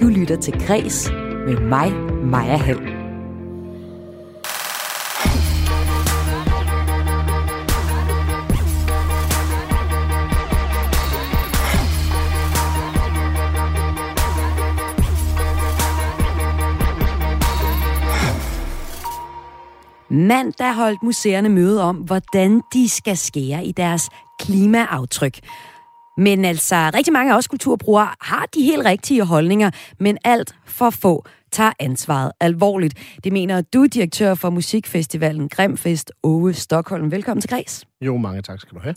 Du lytter til Græs med mig, Maja Hall. Mandag holdt museerne møde om, hvordan de skal skære i deres klimaaftryk. Men altså, rigtig mange af os kulturbrugere har de helt rigtige holdninger, men alt for få tager ansvaret alvorligt. Det mener du, direktør for musikfestivalen Grimfest, Ove Stockholm. Velkommen til Græs. Jo, mange tak skal du have.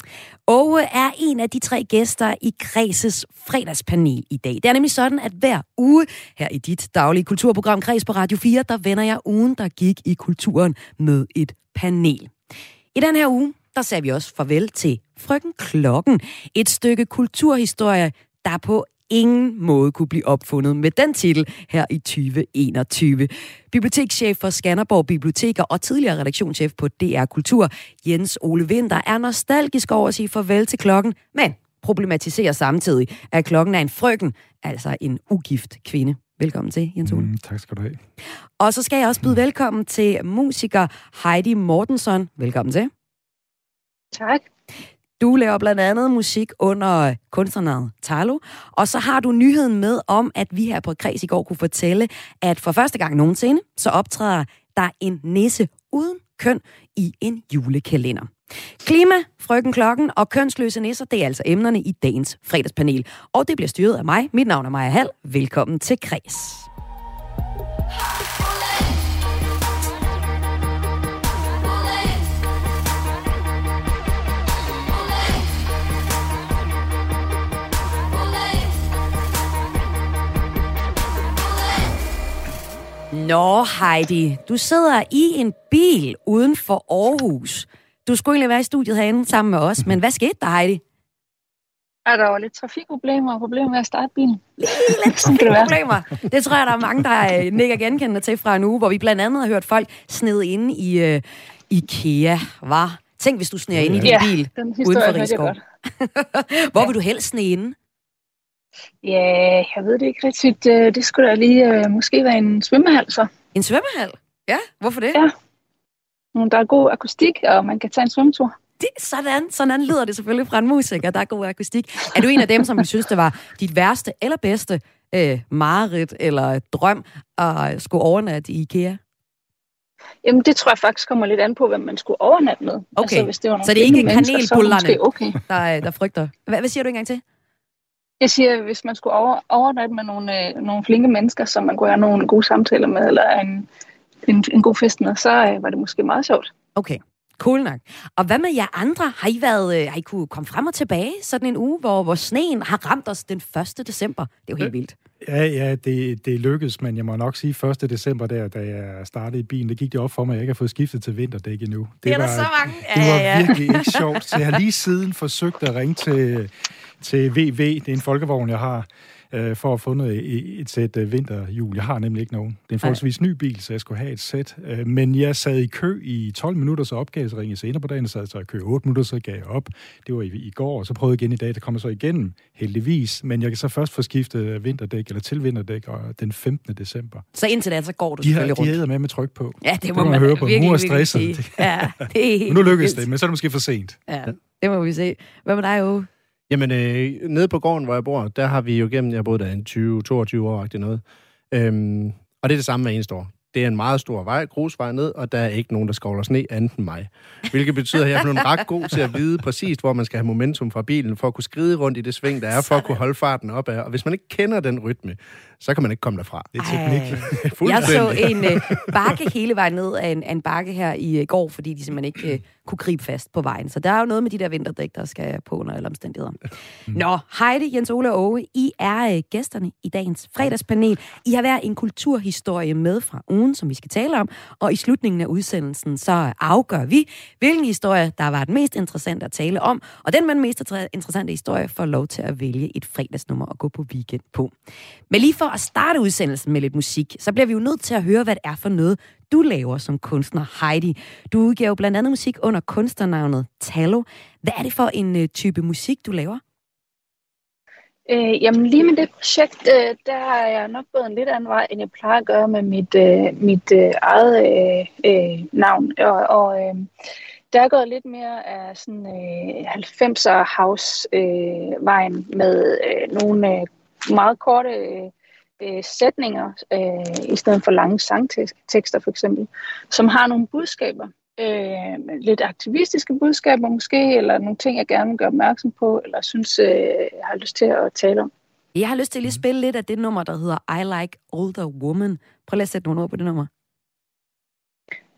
Ove er en af de tre gæster i Græses fredagspanel i dag. Det er nemlig sådan, at hver uge her i dit daglige kulturprogram Græs på Radio 4, der vender jeg ugen, der gik i kulturen med et panel. I den her uge, der sagde vi også farvel til Frøken Klokken. Et stykke kulturhistorie, der på ingen måde kunne blive opfundet med den titel her i 2021. Bibliotekschef for Skanderborg Biblioteker og tidligere redaktionschef på DR Kultur, Jens Ole Winter, er nostalgisk over at sige farvel til klokken, men problematiserer samtidig, at klokken er en frøken, altså en ugift kvinde. Velkommen til, Jens Ole. Mm, tak skal du have. Og så skal jeg også byde velkommen til musiker Heidi Mortensen. Velkommen til. Tak. Du laver blandt andet musik under kunstnernavnet Talo, og så har du nyheden med om, at vi her på Kreds i går kunne fortælle, at for første gang nogensinde, så optræder der en nisse uden køn i en julekalender. Klima, frøken klokken og kønsløse nisser, det er altså emnerne i dagens fredagspanel. Og det bliver styret af mig. Mit navn er Maja Hall. Velkommen til Kreds. Nå, Heidi, du sidder i en bil uden for Aarhus. Du skulle egentlig være i studiet herinde sammen med os, men hvad skete der, Heidi? Er der var lidt trafikproblemer og problemer med at starte bilen. Lidt trafikproblemer. Det tror jeg, der er mange, der øh, nikker genkendende til fra en uge, hvor vi blandt andet har hørt folk snede inde i uh, IKEA, var. Tænk, hvis du sneer ind i din ja, bil uden for Rigskov. hvor vil du helst sne inde? Ja, jeg ved det ikke rigtigt. Øh, det skulle da lige uh, måske være en svømmehal, så. En svømmehal? Ja, hvorfor det? Ja. Der er god akustik, og man kan tage en svømmetur. Det, sådan, sådan lyder det selvfølgelig fra en musiker, der er god akustik. Er du en af dem, som synes, det var dit værste eller bedste øh, mareridt eller drøm at skulle overnatte i IKEA? Jamen, det tror jeg faktisk kommer lidt an på, hvem man skulle overnatte med. Okay, altså, hvis det var så det er ikke kanelbullerne, okay. der, der frygter. Hvad, hvad siger du engang til? Jeg siger, hvis man skulle over, overnatte med nogle, øh, nogle flinke mennesker, som man kunne have nogle gode samtaler med, eller en, en, en god fest med, så øh, var det måske meget sjovt. Okay. Cool nok. Og hvad med jer andre? Har I, været, øh, har I kunne komme frem og tilbage sådan en uge, hvor, hvor sneen har ramt os den 1. december? Det er jo helt vildt. Ja, ja, det, det lykkedes, men jeg må nok sige 1. december der, da jeg startede i bilen, det gik det op for mig, at jeg ikke har fået skiftet til vinterdæk endnu. Det, det er var, der så mange. Ja, det var ja, ja. virkelig ikke sjovt. Så jeg har lige siden forsøgt at ringe til, til VV, det er en folkevogn, jeg har, øh, for at få noget, et sæt øh, vinterhjul. Jeg har nemlig ikke nogen. Det er en forholdsvis ny bil, så jeg skulle have et sæt. Øh, men jeg sad i kø i 12 minutter, så opgav så ringede senere på dagen, så sad jeg i kø 8 minutter, så gav jeg op. Det var i, i går, og så prøvede jeg igen i dag. Det kommer så igennem, heldigvis. Men jeg kan så først få skiftet vinterdæk, eller til vinterdæk, og den 15. december. Så indtil da, så går du de selvfølgelig har, rundt. De med med tryk på. Ja, det, det må man, man høre på. Virkelig, nu er stresset. Ja, det er nu lykkes det, men så er det måske for sent. Ja, det må vi se. Hvad med dig, Ove? Jamen, øh, nede på gården, hvor jeg bor, der har vi jo gennem, jeg boede der en 20-22 år, det noget. Øhm, og det er det samme med eneste år. Det er en meget stor vej, grusvej ned, og der er ikke nogen, der skovler sne andet end mig. Hvilket betyder, at jeg er blevet ret god til at vide præcis, hvor man skal have momentum fra bilen, for at kunne skride rundt i det sving, der er, for at kunne holde farten op af. Og hvis man ikke kender den rytme, så kan man ikke komme derfra. Det er teknik. jeg så en uh, bakke hele vejen ned af en, af en bakke her i uh, går, fordi de simpelthen ikke uh, kunne gribe fast på vejen. Så der er jo noget med de der vinterdæk, der skal på under alle omstændigheder. Mm. Nå, Heidi, Jens Ole og Ove, I er uh, gæsterne i dagens fredagspanel. I har været en kulturhistorie med fra ugen, som vi skal tale om, og i slutningen af udsendelsen, så afgør vi, hvilken historie, der var den mest interessante at tale om, og den med den mest interessante historie får lov til at vælge et fredagsnummer at gå på weekend på. Men lige for at starte udsendelsen med lidt musik, så bliver vi jo nødt til at høre, hvad det er for noget, du laver som kunstner, Heidi. Du udgiver jo blandt andet musik under kunstnernavnet Talo. Hvad er det for en uh, type musik, du laver? Øh, jamen lige med det projekt, øh, der har jeg nok gået en lidt anden vej, end jeg plejer at gøre med mit, øh, mit øh, eget øh, øh, navn. Og, og øh, der er gået lidt mere af sådan øh, 90'er house-vejen øh, med øh, nogle øh, meget korte øh, Øh, sætninger, øh, i stedet for lange sangtekster for eksempel, som har nogle budskaber. Øh, lidt aktivistiske budskaber måske, eller nogle ting, jeg gerne vil gøre opmærksom på, eller synes, øh, jeg har lyst til at tale om. Jeg har lyst til at lige spille lidt af det nummer, der hedder I Like Older Woman. Prøv lige at sætte nogle ord på det nummer.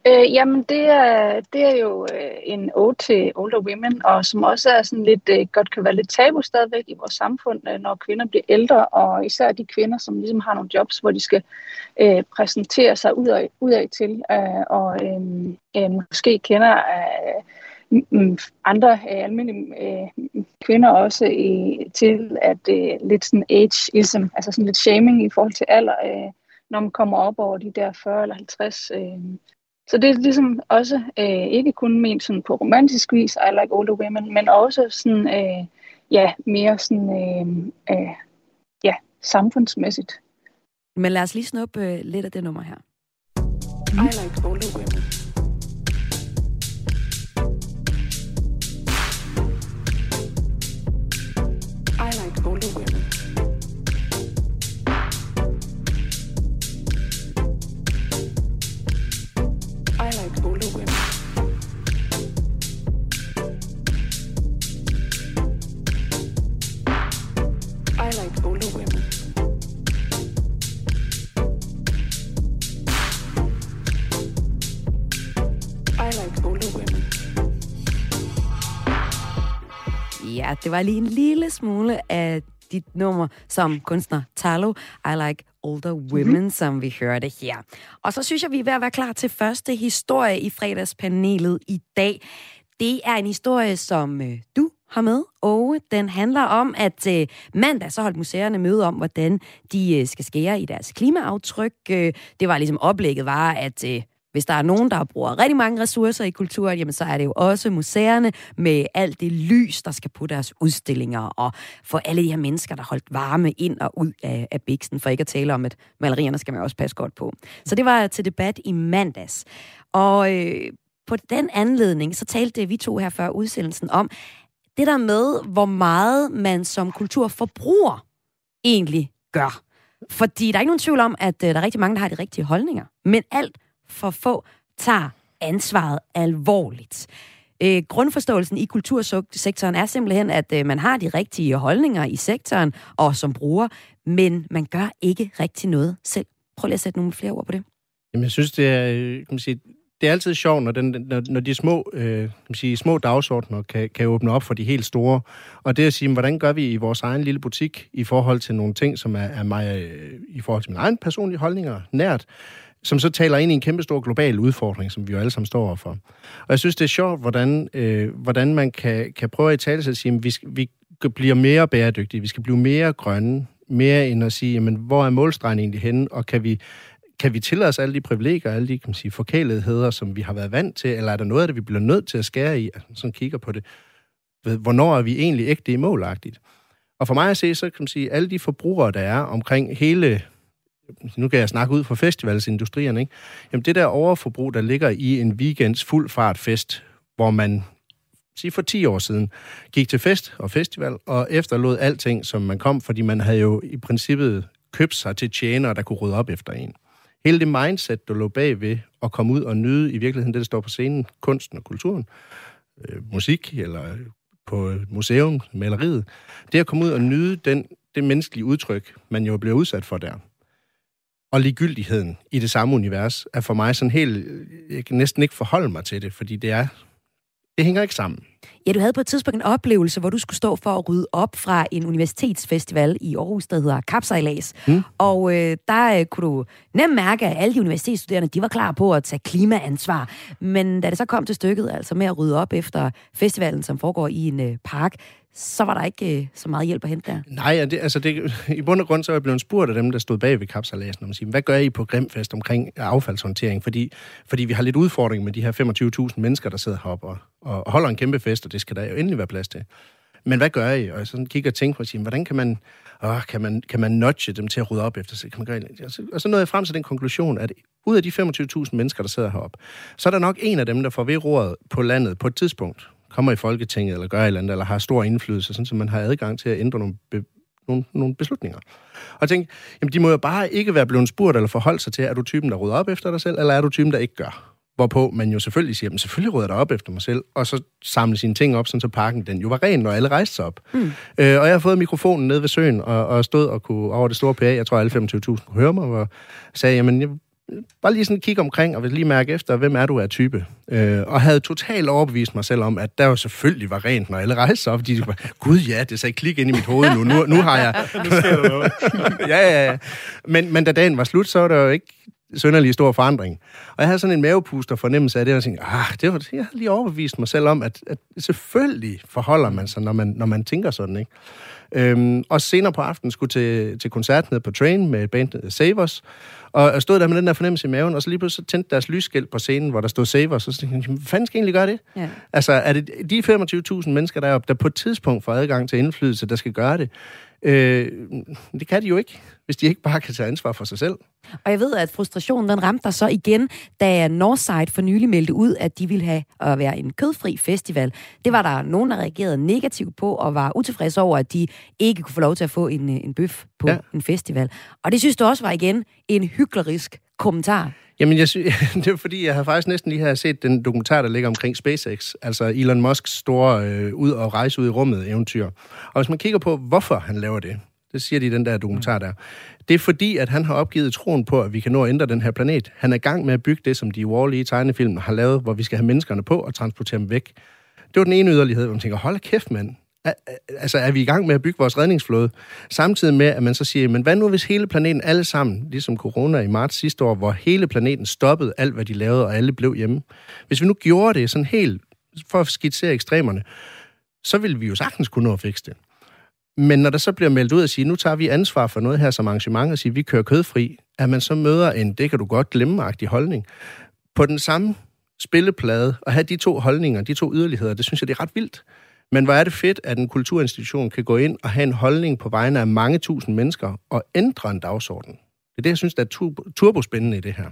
Øh, jamen, det er, det er jo øh, en ode til older women, og som også er sådan lidt, øh, godt kan være lidt tabu stadigvæk i vores samfund, øh, når kvinder bliver ældre, og især de kvinder, som ligesom har nogle jobs, hvor de skal øh, præsentere sig udad, af til, øh, og øh, øh, måske kender øh, andre øh, almindelige øh, kvinder også øh, til, at øh, lidt sådan ageism, altså sådan lidt shaming i forhold til alder, øh, når man kommer op over de der 40 eller 50 øh, så det er ligesom også øh, ikke kun ment sådan på romantisk vis, I like older women, men også sådan, øh, ja, mere sådan, øh, øh, ja, samfundsmæssigt. Men lad os lige snuppe øh, lidt af det nummer her. I like older women. Det var lige en lille smule af dit nummer som kunstner Talo, I Like Older Women, mm-hmm. som vi hørte her. Og så synes jeg, vi er ved at være klar til første historie i fredagspanelet i dag. Det er en historie, som øh, du har med, og den handler om, at øh, mandag så holdt museerne møde om, hvordan de øh, skal skære i deres klimaaftryk. Øh, det var ligesom oplægget var, at øh, hvis der er nogen, der bruger rigtig mange ressourcer i kulturen, jamen så er det jo også museerne med alt det lys, der skal på deres udstillinger, og for alle de her mennesker, der holdt varme ind og ud af, af biksen, for ikke at tale om, at malerierne skal man også passe godt på. Så det var til debat i mandags. Og øh, på den anledning, så talte vi to her før udsendelsen om, det der med, hvor meget man som kulturforbruger egentlig gør. Fordi der er ikke nogen tvivl om, at øh, der er rigtig mange, der har de rigtige holdninger. Men alt for få tager ansvaret alvorligt. Øh, grundforståelsen i kultursektoren er simpelthen, at øh, man har de rigtige holdninger i sektoren og som bruger, men man gør ikke rigtig noget selv. Prøv lige at sætte nogle flere ord på det. Jamen, jeg synes, det er, øh, kan man sige, det er altid sjovt, når, den, når, når de små, øh, kan man sige, små dagsordner kan, kan åbne op for de helt store. Og det at sige, hvordan gør vi i vores egen lille butik i forhold til nogle ting, som er, er mig, øh, i forhold til mine egne personlige holdninger nært, som så taler ind i en kæmpe stor global udfordring, som vi jo alle sammen står overfor. Og jeg synes, det er sjovt, hvordan, øh, hvordan man kan, kan prøve at tale sig og sige, at vi, vi bliver mere bæredygtige, vi skal blive mere grønne, mere end at sige, jamen, hvor er målstregen egentlig henne, og kan vi, kan vi tillade os alle de privilegier, alle de kan man sige, forkæletheder, som vi har været vant til, eller er der noget af det, vi bliver nødt til at skære i, altså, kigger på det, hvornår er vi egentlig ægte i målagtigt? Og for mig at se, så kan man sige, alle de forbrugere, der er omkring hele nu kan jeg snakke ud fra festivalsindustrien, ikke? Jamen det der overforbrug, der ligger i en weekends fuld fart fest, hvor man sige for 10 år siden, gik til fest og festival, og efterlod alting, som man kom, fordi man havde jo i princippet købt sig til tjenere, der kunne rydde op efter en. Hele det mindset, der lå bag ved at komme ud og nyde i virkeligheden det, der står på scenen, kunsten og kulturen, øh, musik eller på museum, maleriet, det at komme ud og nyde den, det menneskelige udtryk, man jo bliver udsat for der og ligegyldigheden i det samme univers, er for mig sådan helt... Jeg kan næsten ikke forholde mig til det, fordi det er... Det hænger ikke sammen. Ja, du havde på et tidspunkt en oplevelse, hvor du skulle stå for at rydde op fra en universitetsfestival i Aarhus, der hedder Kapsejlads. Mm. Og øh, der øh, kunne du nemt mærke, at alle de universitetsstuderende, de var klar på at tage klimaansvar. Men da det så kom til stykket, altså med at rydde op efter festivalen, som foregår i en øh, park, så var der ikke øh, så meget hjælp at hente der. Nej, det, altså det, i bund og grund så er jeg blevet spurgt af dem, der stod bag ved kapsalasen, om siger, hvad gør I på Grimfest omkring affaldshåndtering? Fordi, fordi vi har lidt udfordring med de her 25.000 mennesker, der sidder heroppe og, og holder en kæmpe fest, og det skal der jo endelig være plads til. Men hvad gør I? Og jeg sådan kigger og tænker på, sige, hvordan kan man, åh, kan man, kan man nudge dem til at rydde op efter sig? Kan man gøre, og, så, og så nåede jeg frem til den konklusion, at ud af de 25.000 mennesker, der sidder heroppe, så er der nok en af dem, der får ved roret på landet på et tidspunkt, kommer i Folketinget, eller gør et eller andet, eller har stor indflydelse, sådan, så man har adgang til at ændre nogle, be, nogle, nogle beslutninger. Og tænkte, jamen de må jo bare ikke være blevet spurgt eller forholdt sig til, er du typen, der rydder op efter dig selv, eller er du typen, der ikke gør? Hvorpå man jo selvfølgelig siger, jamen selvfølgelig rydder jeg op efter mig selv, og så samle sine ting op, sådan så parken den jo var ren, når alle rejste sig op. Mm. Øh, og jeg har fået mikrofonen ned ved søen, og, og stod og kunne over det store PA, jeg tror alle 25.000 kunne høre mig, og sagde, jamen jeg bare lige sådan kigge omkring og lige mærke efter, hvem er du af type. Øh, og havde totalt overbevist mig selv om, at der jo selvfølgelig var rent, når alle rejste sig op. De bare, gud ja, det sagde klik ind i mit hoved nu. Nu, nu har jeg... nu sker der noget. ja, ja, ja. Men, men da dagen var slut, så var der jo ikke sønderlig stor forandring. Og jeg havde sådan en mavepuster fornemmelse af det, og jeg tænkte, ah, det var, jeg havde lige overbevist mig selv om, at, at selvfølgelig forholder man sig, når man, når man tænker sådan, ikke? Øhm, og senere på aftenen skulle til, til koncert nede på Train med bandet Savers, og jeg stod der med den der fornemmelse i maven, og så lige pludselig tændte deres lysskilt på scenen, hvor der stod Savers, og så tænkte jeg, hvad fanden skal jeg egentlig gøre det? Ja. Altså, er det de 25.000 mennesker deroppe, der på et tidspunkt får adgang til indflydelse, der skal gøre det? Øh, det kan de jo ikke, hvis de ikke bare kan tage ansvar for sig selv. Og jeg ved, at frustrationen den ramte dig så igen, da Northside for nylig meldte ud, at de ville have at være en kødfri festival. Det var der nogen, der reagerede negativt på, og var utilfredse over, at de ikke kunne få lov til at få en, en bøf på ja. en festival. Og det synes du også var igen en hyklerisk kommentar. Jamen, jeg synes, det er fordi, jeg har faktisk næsten lige har set den dokumentar, der ligger omkring SpaceX, altså Elon Musks store øh, ud og rejse ud i rummet eventyr. Og hvis man kigger på, hvorfor han laver det, det siger de i den der dokumentar der. Det er fordi, at han har opgivet troen på, at vi kan nå at ændre den her planet. Han er i gang med at bygge det, som de Wall-E tegnefilm har lavet, hvor vi skal have menneskerne på og transportere dem væk. Det var den ene yderlighed, hvor man tænker, hold kæft, mand altså er vi i gang med at bygge vores redningsflåde, samtidig med, at man så siger, men hvad nu hvis hele planeten alle sammen, ligesom corona i marts sidste år, hvor hele planeten stoppede alt, hvad de lavede, og alle blev hjemme. Hvis vi nu gjorde det sådan helt, for at skitsere ekstremerne, så ville vi jo sagtens kunne nå at fikse det. Men når der så bliver meldt ud og sige, nu tager vi ansvar for noget her som arrangement, og siger, vi kører kødfri, at man så møder en, det kan du godt glemme holdning, på den samme spilleplade, og have de to holdninger, de to yderligheder, det synes jeg, det er ret vildt. Men hvor er det fedt, at en kulturinstitution kan gå ind og have en holdning på vegne af mange tusind mennesker og ændre en dagsorden. Det er det, jeg synes, der er turbospændende i det her.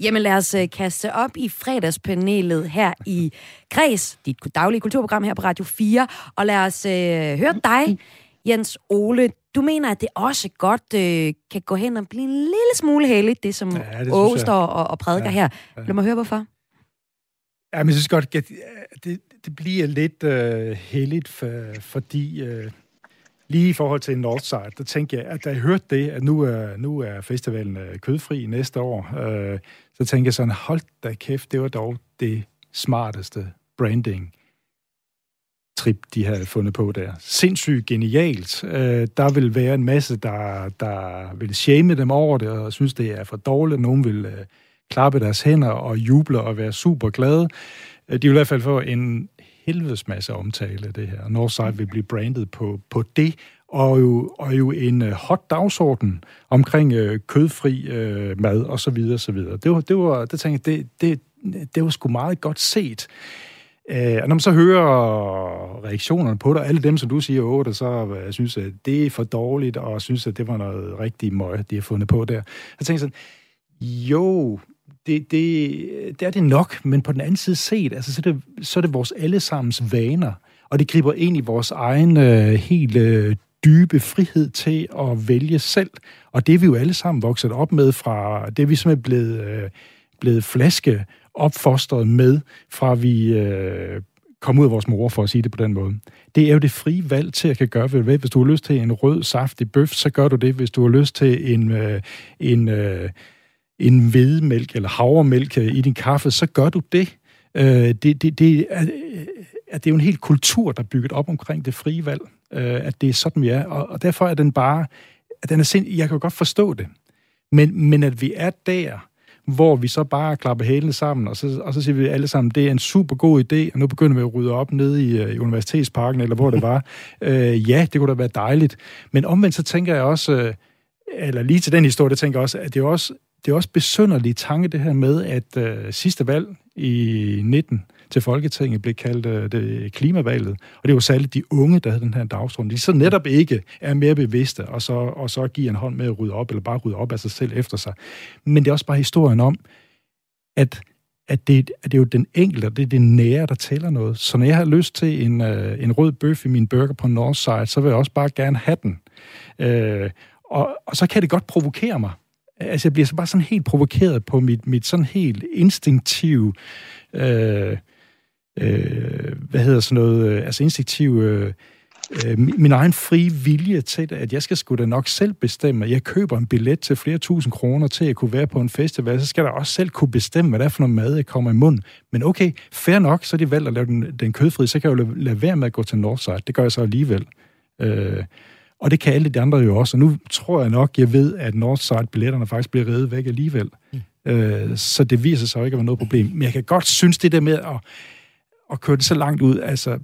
Jamen lad os uh, kaste op i fredagspanelet her i Græs, dit daglige kulturprogram her på Radio 4, og lad os uh, høre dig, Jens Ole. Du mener, at det også godt uh, kan gå hen og blive en lille smule heldigt, det som ja, det Åge står og, og prædiker ja, her. Lad mig høre, hvorfor. Ja, men jeg synes godt, at det, det bliver lidt øh, heldigt, for, fordi øh, lige i forhold til Northside, der tænker jeg, at da jeg hørte det, at nu er, nu er festivalen øh, kødfri næste år, øh, så tænker jeg sådan, hold da kæft, det var dog det smarteste branding trip, de havde fundet på der. Sindssygt genialt. Øh, der vil være en masse, der, der vil shame dem over det, og synes, det er for dårligt. Nogen vil øh, klappe deres hænder og juble og være super glade. Øh, de vil i hvert fald få en helvedes masse omtale det her. Northside vil blive brandet på, på det, og jo, og jo en øh, hot dagsorden omkring øh, kødfri øh, mad og så videre, så videre. Det var, det var, det tænkte jeg, det, det, det var sgu meget godt set. Øh, og når man så hører reaktionerne på det, alle dem, som du siger, Åh, der så jeg synes, at det er for dårligt, og synes, at det var noget rigtig møg, de har fundet på der. Så tænkte sådan, jo, det, det, det er det nok, men på den anden side set, altså, så, er det, så er det vores allesammens vaner, og det griber ind i vores egen øh, helt øh, dybe frihed til at vælge selv. Og det er vi jo alle sammen vokset op med fra, det er vi simpelthen blevet, øh, blevet flaske opfostret med, fra vi øh, kom ud af vores mor, for at sige det på den måde. Det er jo det frie valg til at kan gøre, hvad hvis du har lyst til en rød saftig bøf, så gør du det. Hvis du har lyst til en, øh, en øh, en hvedemælk eller havremælk øh, i din kaffe, så gør du det. Øh, det, det, det, er, er, det er jo en helt kultur, der er bygget op omkring det frie valg, øh, at det er sådan, vi er. Og, og derfor er den bare... At den er sind, jeg kan godt forstå det. Men, men at vi er der, hvor vi så bare klapper hælene sammen, og så, og så siger vi alle sammen, det er en super god idé, og nu begynder vi at rydde op nede i, i Universitetsparken, eller hvor det var. øh, ja, det kunne da være dejligt. Men omvendt så tænker jeg også, øh, eller lige til den historie, der tænker jeg også, at det er også det er også besønderlig tanke, det her med, at øh, sidste valg i 19, til Folketinget blev kaldt øh, det klimavalget, og det var særligt de unge, der havde den her dagsorden. De så netop ikke er mere bevidste, og så, og så giver en hånd med at rydde op, eller bare rydde op af sig selv efter sig. Men det er også bare historien om, at at det, at det er jo den enkelte, det er det nære, der tæller noget. Så når jeg har lyst til en, øh, en rød bøf i min burger på Northside, så vil jeg også bare gerne have den. Øh, og, og så kan det godt provokere mig. Altså, jeg bliver så bare sådan helt provokeret på mit, mit sådan helt instinktive, øh, øh, hvad hedder sådan noget, øh, altså instinktive, øh, øh, min egen frie vilje til det, at jeg skal sgu da nok selv bestemme. Jeg køber en billet til flere tusind kroner til at kunne være på en festival, så skal jeg også selv kunne bestemme, hvad det er for noget mad, jeg kommer i munden. Men okay, fair nok, så er de valgt at lave den, den kødfri, så kan jeg jo lade, lade være med at gå til Northside. Det gør jeg så alligevel. Øh, og det kan alle de andre jo også. Og nu tror jeg nok, jeg ved, at Northside-billetterne faktisk bliver reddet væk alligevel. Mm. Øh, så det viser sig jo ikke at være noget problem. Men jeg kan godt synes, det der med at, at køre det så langt ud, altså,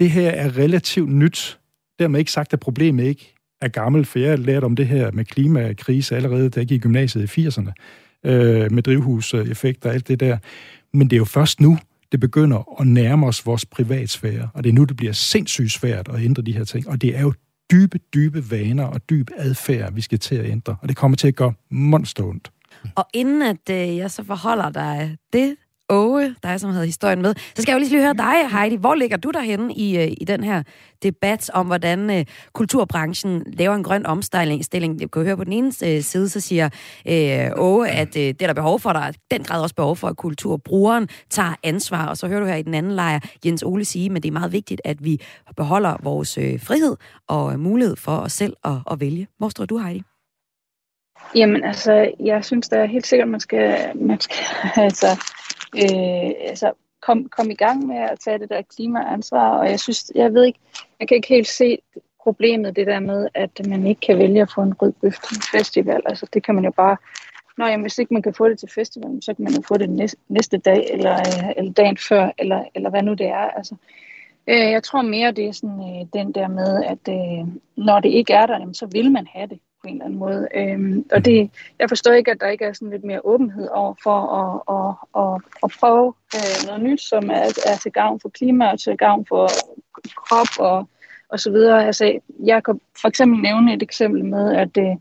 det her er relativt nyt. Dermed ikke sagt, at problemet ikke er gammelt, for jeg har lært om det her med klimakrise allerede, da jeg gik i gymnasiet i 80'erne, øh, med drivhuseffekter og alt det der. Men det er jo først nu, det begynder at nærme os vores privatsfære, og det er nu, det bliver sindssygt svært at ændre de her ting. Og det er jo dybe, dybe vaner og dyb adfærd, vi skal til at ændre. Og det kommer til at gøre monsterondt. Og inden at øh, jeg så forholder dig det, Åge, dig som havde historien med. Så skal jeg jo lige høre dig, Heidi. Hvor ligger du derhenne i, øh, i den her debat om, hvordan øh, kulturbranchen laver en grøn omstilling? Jeg kan høre på den ene øh, side, så siger øh, Åge, at øh, det er der behov for. Der er den grad også behov for, at kulturbrugeren tager ansvar. Og så hører du her i den anden lejr Jens Ole sige, men det er meget vigtigt, at vi beholder vores øh, frihed og øh, mulighed for os selv at, at vælge. Hvor står du, Heidi? Jamen altså, jeg synes da helt sikkert, man skal, man skal altså, øh, altså kom, kom i gang med at tage det der klimaansvar, og jeg synes, jeg ved ikke, jeg kan ikke helt se problemet, det der med, at man ikke kan vælge at få en rød bøf til en festival. Altså det kan man jo bare, Nå, jamen, hvis ikke man kan få det til festivalen, så kan man jo få det næste, næste dag, eller, øh, eller dagen før, eller, eller hvad nu det er. Altså, øh, jeg tror mere, det er sådan øh, den der med, at øh, når det ikke er der, jamen, så vil man have det på en eller anden måde. Øhm, og det, jeg forstår ikke, at der ikke er sådan lidt mere åbenhed over for at, at, at, at prøve øh, noget nyt, som er, er til gavn for klima og til gavn for krop og, og så videre. Altså, jeg kan for eksempel nævne et eksempel med, at øh,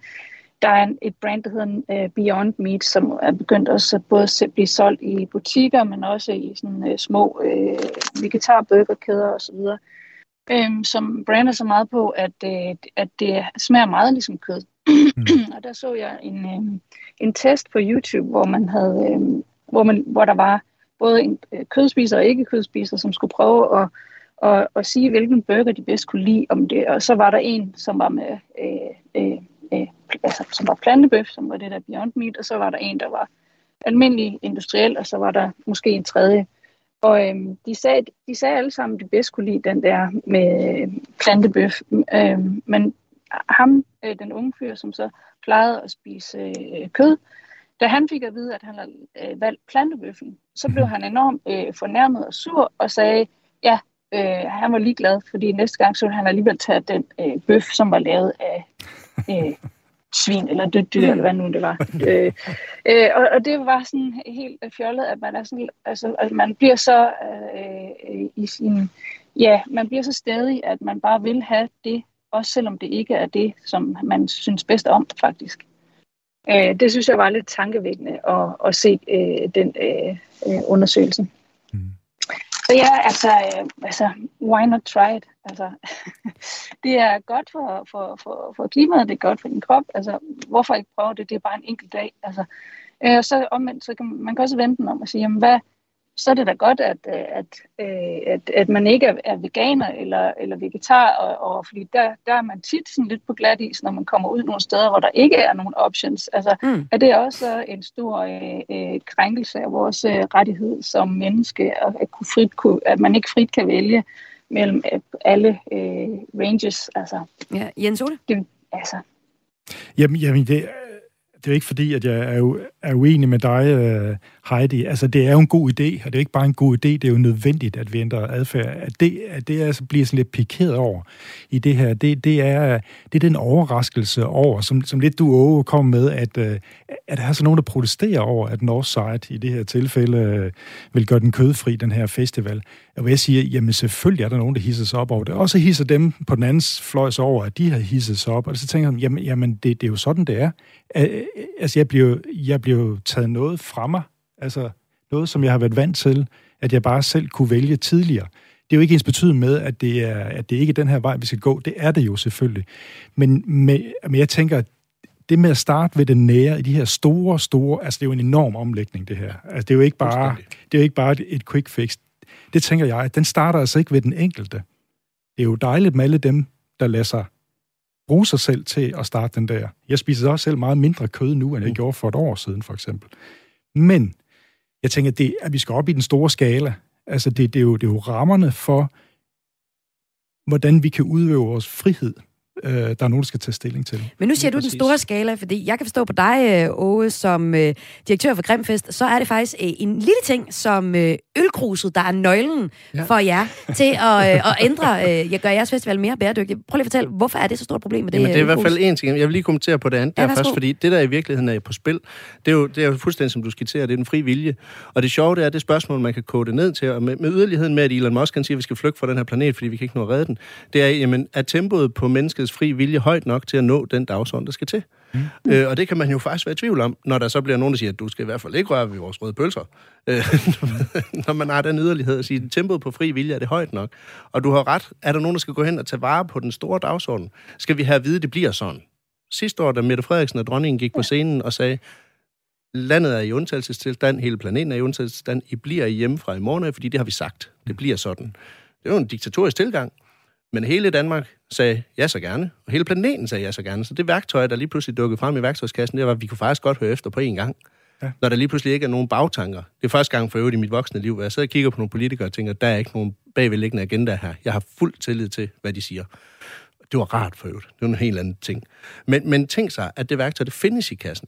der er et brand, der hedder øh, Beyond Meat, som er begyndt også at både at blive solgt i butikker, men også i sådan øh, små øh, og vegetarburgerkæder videre. øhm, som brander så meget på, at, øh, at det smager meget ligesom kød. Mm. og der så jeg en, øh, en test på YouTube, hvor man havde, øh, hvor, man, hvor der var både en øh, kødspiser og ikke kødspiser, som skulle prøve at, og, og sige, hvilken burger de bedst kunne lide om det. Og så var der en, som var med øh, øh, øh, altså, som var plantebøf, som var det der Beyond Meat, og så var der en, der var almindelig industriel, og så var der måske en tredje, og øhm, de, sagde, de sagde alle sammen, at de bedst kunne lide den der med øh, plantebøf. Øhm, men ham, øh, den unge fyr, som så plejede at spise øh, kød, da han fik at vide, at han havde øh, valgt plantebøffen, så blev han enormt øh, fornærmet og sur og sagde, ja, øh, han var ligeglad, fordi næste gang så ville han alligevel tage den øh, bøf, som var lavet af øh, svin eller dødt dyr, eller hvad nu det var. øh, øh, og, og det var sådan helt fjollet, at man er sådan, altså, at man bliver så øh, i sin, ja, man bliver så stadig, at man bare vil have det, også selvom det ikke er det, som man synes bedst om, faktisk. Øh, det synes jeg var lidt tankevækkende at, at se øh, den øh, øh, undersøgelse. Så ja, altså, øh, altså, why not try it? Altså, det er godt for, for, for, for klimaet, det er godt for din krop. Altså, hvorfor ikke prøve det? Det er bare en enkelt dag. Altså, øh, så omvendt, så kan man, man kan også vente den om at sige, jamen, hvad, så er det da godt, at, øh, at, øh, at, at man ikke er veganer eller, eller vegetar, og, og fordi der, der er man tit sådan lidt på glat is, når man kommer ud nogle steder, hvor der ikke er nogen options. Altså, mm. er det også en stor øh, øh, krænkelse af vores øh, rettighed som menneske, at, at, kunne frit, kunne, at man ikke frit kan vælge mellem alle øh, ranges. Altså, ja, Jens Ole? Det, altså. Jamen, jamen det, det er er ikke fordi, at jeg er, er uenig med dig, øh, Heidi. Altså, det er jo en god idé, og det er ikke bare en god idé, det er jo nødvendigt, at vi ændrer adfærd. At det, at det altså bliver sådan lidt pikeret over i det her, det, det, er, det er den overraskelse over, som, som lidt du Åge kom med, at, øh, at der er så nogen, der protesterer over, at Northside i det her tilfælde øh, vil gøre den kødfri, den her festival. Og hvor jeg siger, jamen selvfølgelig er der nogen, der hisser sig op over det. Og så hisser dem på den anden fløjs over, at de har hisset sig op. Og så tænker jeg, jamen, jamen det, det er jo sådan, det er. Altså, jeg bliver, jeg bliver taget noget fra mig. Altså, noget, som jeg har været vant til, at jeg bare selv kunne vælge tidligere. Det er jo ikke ens betydende med, at det, er, at det ikke er den her vej, vi skal gå. Det er det jo selvfølgelig. Men, med, men jeg tænker, at det med at starte ved det nære i de her store, store... Altså, det er jo en enorm omlægning, det her. Altså, det er jo ikke bare, det er jo ikke bare et quick fix. Det tænker jeg, at den starter altså ikke ved den enkelte. Det er jo dejligt med alle dem, der lader sig bruge sig selv til at starte den der. Jeg spiser også selv meget mindre kød nu, end jeg mm. gjorde for et år siden, for eksempel. Men jeg tænker, det, at vi skal op i den store skala. Altså, det, det, er, jo, det er jo rammerne for, hvordan vi kan udøve vores frihed øh, der er nogen, der skal tage stilling til. Men nu siger du den store skala, fordi jeg kan forstå på dig, Åge, som øh, direktør for Grimfest, så er det faktisk øh, en lille ting som øh, ølkruset, der er nøglen ja. for jer til at, øh, at ændre, øh, jeg gør jeres festival mere bæredygtig. Prøv lige at fortælle, hvorfor er det så stort problem med det Jamen, det er i hvert fald en ting. Jeg vil lige kommentere på det andet ja, der først, fordi det, der i virkeligheden er på spil, det er jo, det er jo fuldstændig, som du skitserer, det er den fri vilje. Og det sjove det er, det spørgsmål, man kan kode det ned til, og med, med yderligheden med, at Elon Musk kan sige, at vi skal flygte fra den her planet, fordi vi kan ikke nå at redde den, det er, jamen, er tempoet på menneskets fri vilje højt nok til at nå den dagsorden, der skal til. Mm. Øh, og det kan man jo faktisk være i tvivl om, når der så bliver nogen, der siger, at du skal i hvert fald ikke røre ved vores røde pølser. Øh, når man har den yderlighed at sige, at tempoet på fri vilje er det højt nok. Og du har ret. Er der nogen, der skal gå hen og tage vare på den store dagsorden? Skal vi have at vide, at det bliver sådan? Sidste år, da Mette Frederiksen og dronningen gik på scenen og sagde, landet er i undtagelsestilstand, hele planeten er i undtagelsestilstand, I bliver hjemme fra i morgen, fordi det har vi sagt. Det bliver sådan. Det er jo en diktatorisk tilgang. Men hele Danmark sagde ja så gerne, og hele planeten sagde ja så gerne. Så det værktøj, der lige pludselig dukkede frem i værktøjskassen, det var, at vi kunne faktisk godt høre efter på én gang. Ja. Når der lige pludselig ikke er nogen bagtanker. Det er første gang for øvrigt i mit voksne liv, hvor jeg sidder og kigger på nogle politikere og tænker, der er ikke nogen bagvedliggende agenda her. Jeg har fuld tillid til, hvad de siger. Det var rart for øvrigt. Det var en helt anden ting. Men, men tænk sig, at det værktøj, det findes i kassen.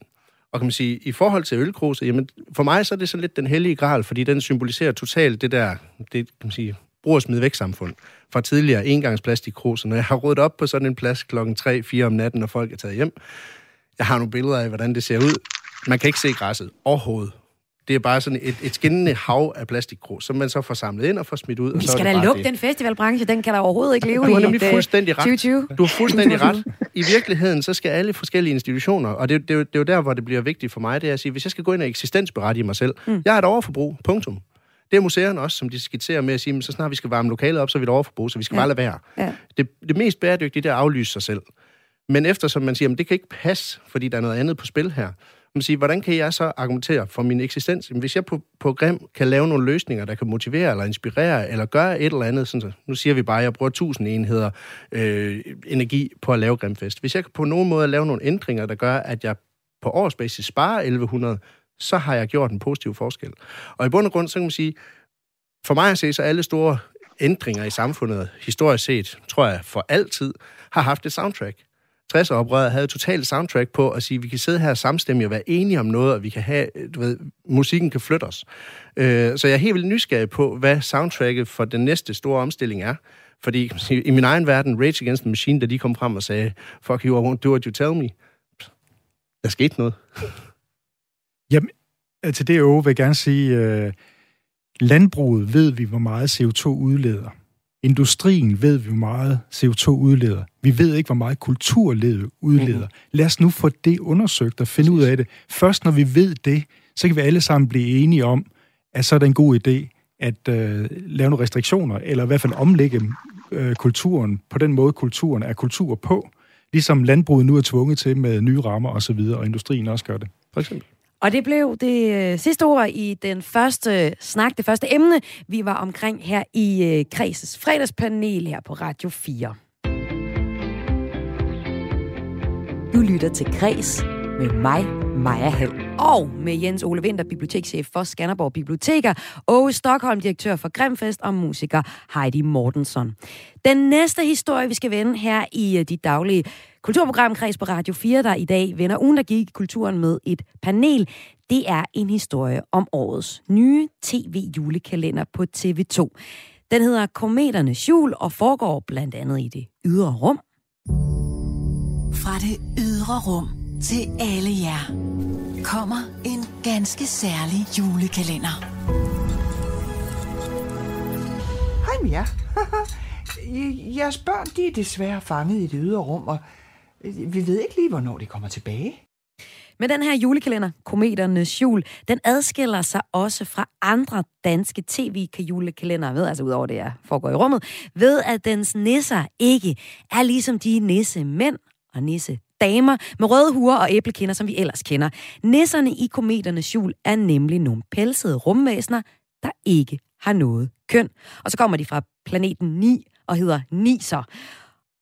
Og kan man sige, i forhold til ølkruset, jamen for mig så er det så lidt den hellige gral, fordi den symboliserer totalt det der, det kan man sige, brug og smid væk samfund fra tidligere engangsplastikkrus. Når jeg har rådet op på sådan en plads klokken 3-4 om natten, når folk er taget hjem, jeg har nogle billeder af, hvordan det ser ud. Man kan ikke se græsset overhovedet. Det er bare sådan et, et skinnende hav af plastikgrus, som man så får samlet ind og får smidt ud. Vi skal da lukke den festivalbranche, den kan der overhovedet ikke leve i. Du har nemlig fuldstændig ret. 2020. Du har fuldstændig ret. I virkeligheden, så skal alle forskellige institutioner, og det, det, det er jo der, hvor det bliver vigtigt for mig, det er at sige, hvis jeg skal gå ind og eksistensberettige mig selv, mm. jeg har et overforbrug, punktum. Det er museerne også, som de skitserer med at sige, så snart vi skal varme lokalet op, så er vi et overforbrug, så vi skal ja. bare lade være. Ja. Det, det mest bæredygtige, det er at aflyse sig selv. Men eftersom man siger, at det kan ikke passe, fordi der er noget andet på spil her, man siger, hvordan kan jeg så argumentere for min eksistens? Hvis jeg på, på Grim kan lave nogle løsninger, der kan motivere eller inspirere, eller gøre et eller andet, sådan så, nu siger vi bare, at jeg bruger 1000 enheder øh, energi på at lave Grimfest. Hvis jeg på nogen måde lave nogle ændringer, der gør, at jeg på årsbasis sparer 1100, så har jeg gjort en positiv forskel. Og i bund og grund, så kan man sige, for mig at se, så alle store ændringer i samfundet, historisk set, tror jeg, for altid, har haft et soundtrack. 60'er-oprøret havde et totalt soundtrack på at sige, at vi kan sidde her samstemmigt og være enige om noget, og vi kan have, du ved, musikken kan flytte os. Øh, så jeg er helt vildt nysgerrig på, hvad soundtracket for den næste store omstilling er. Fordi i min egen verden, Rage Against the Machine, da de kom frem og sagde, fuck you, I won't do what you tell me. Der skete noget. Jamen, til det øve vil jeg gerne sige, øh, landbruget ved vi, hvor meget CO2 udleder. Industrien ved vi, hvor meget CO2 udleder. Vi ved ikke, hvor meget kulturledet udleder. Mm-hmm. Lad os nu få det undersøgt og finde ud af det. Først når vi ved det, så kan vi alle sammen blive enige om, at så er det en god idé at øh, lave nogle restriktioner, eller i hvert fald omlægge øh, kulturen på den måde, kulturen er kultur på. Ligesom landbruget nu er tvunget til med nye rammer osv., og, og industrien også gør det. For eksempel. Og det blev det øh, sidste ord i den første snak, det første emne, vi var omkring her i øh, Kreses fredagspanel her på Radio 4. Du lytter til Kres med mig, Maja Hall. Og med Jens Ole Winter, bibliotekschef for Skanderborg Biblioteker, og Stockholm, direktør for Grimfest og musiker Heidi Mortensen. Den næste historie, vi skal vende her i øh, dit de daglige kulturprogram Kreds på Radio 4, der i dag vender ugen, der gik kulturen med et panel. Det er en historie om årets nye tv-julekalender på TV2. Den hedder Kometernes Jul og foregår blandt andet i det ydre rum. Fra det ydre rum til alle jer kommer en ganske særlig julekalender. Hej med jer. Jeres børn de er desværre fanget i det ydre rum, og vi ved ikke lige, hvornår de kommer tilbage. Men den her julekalender, Kometernes Jul, den adskiller sig også fra andre danske tv-julekalender, ved, altså udover det, jeg foregår i rummet, ved at dens nisser ikke er ligesom de nisse mænd og nisse damer med røde huer og æblekinder, som vi ellers kender. Nisserne i Kometernes Jul er nemlig nogle pelsede rumvæsener, der ikke har noget køn. Og så kommer de fra planeten 9 og hedder Niser.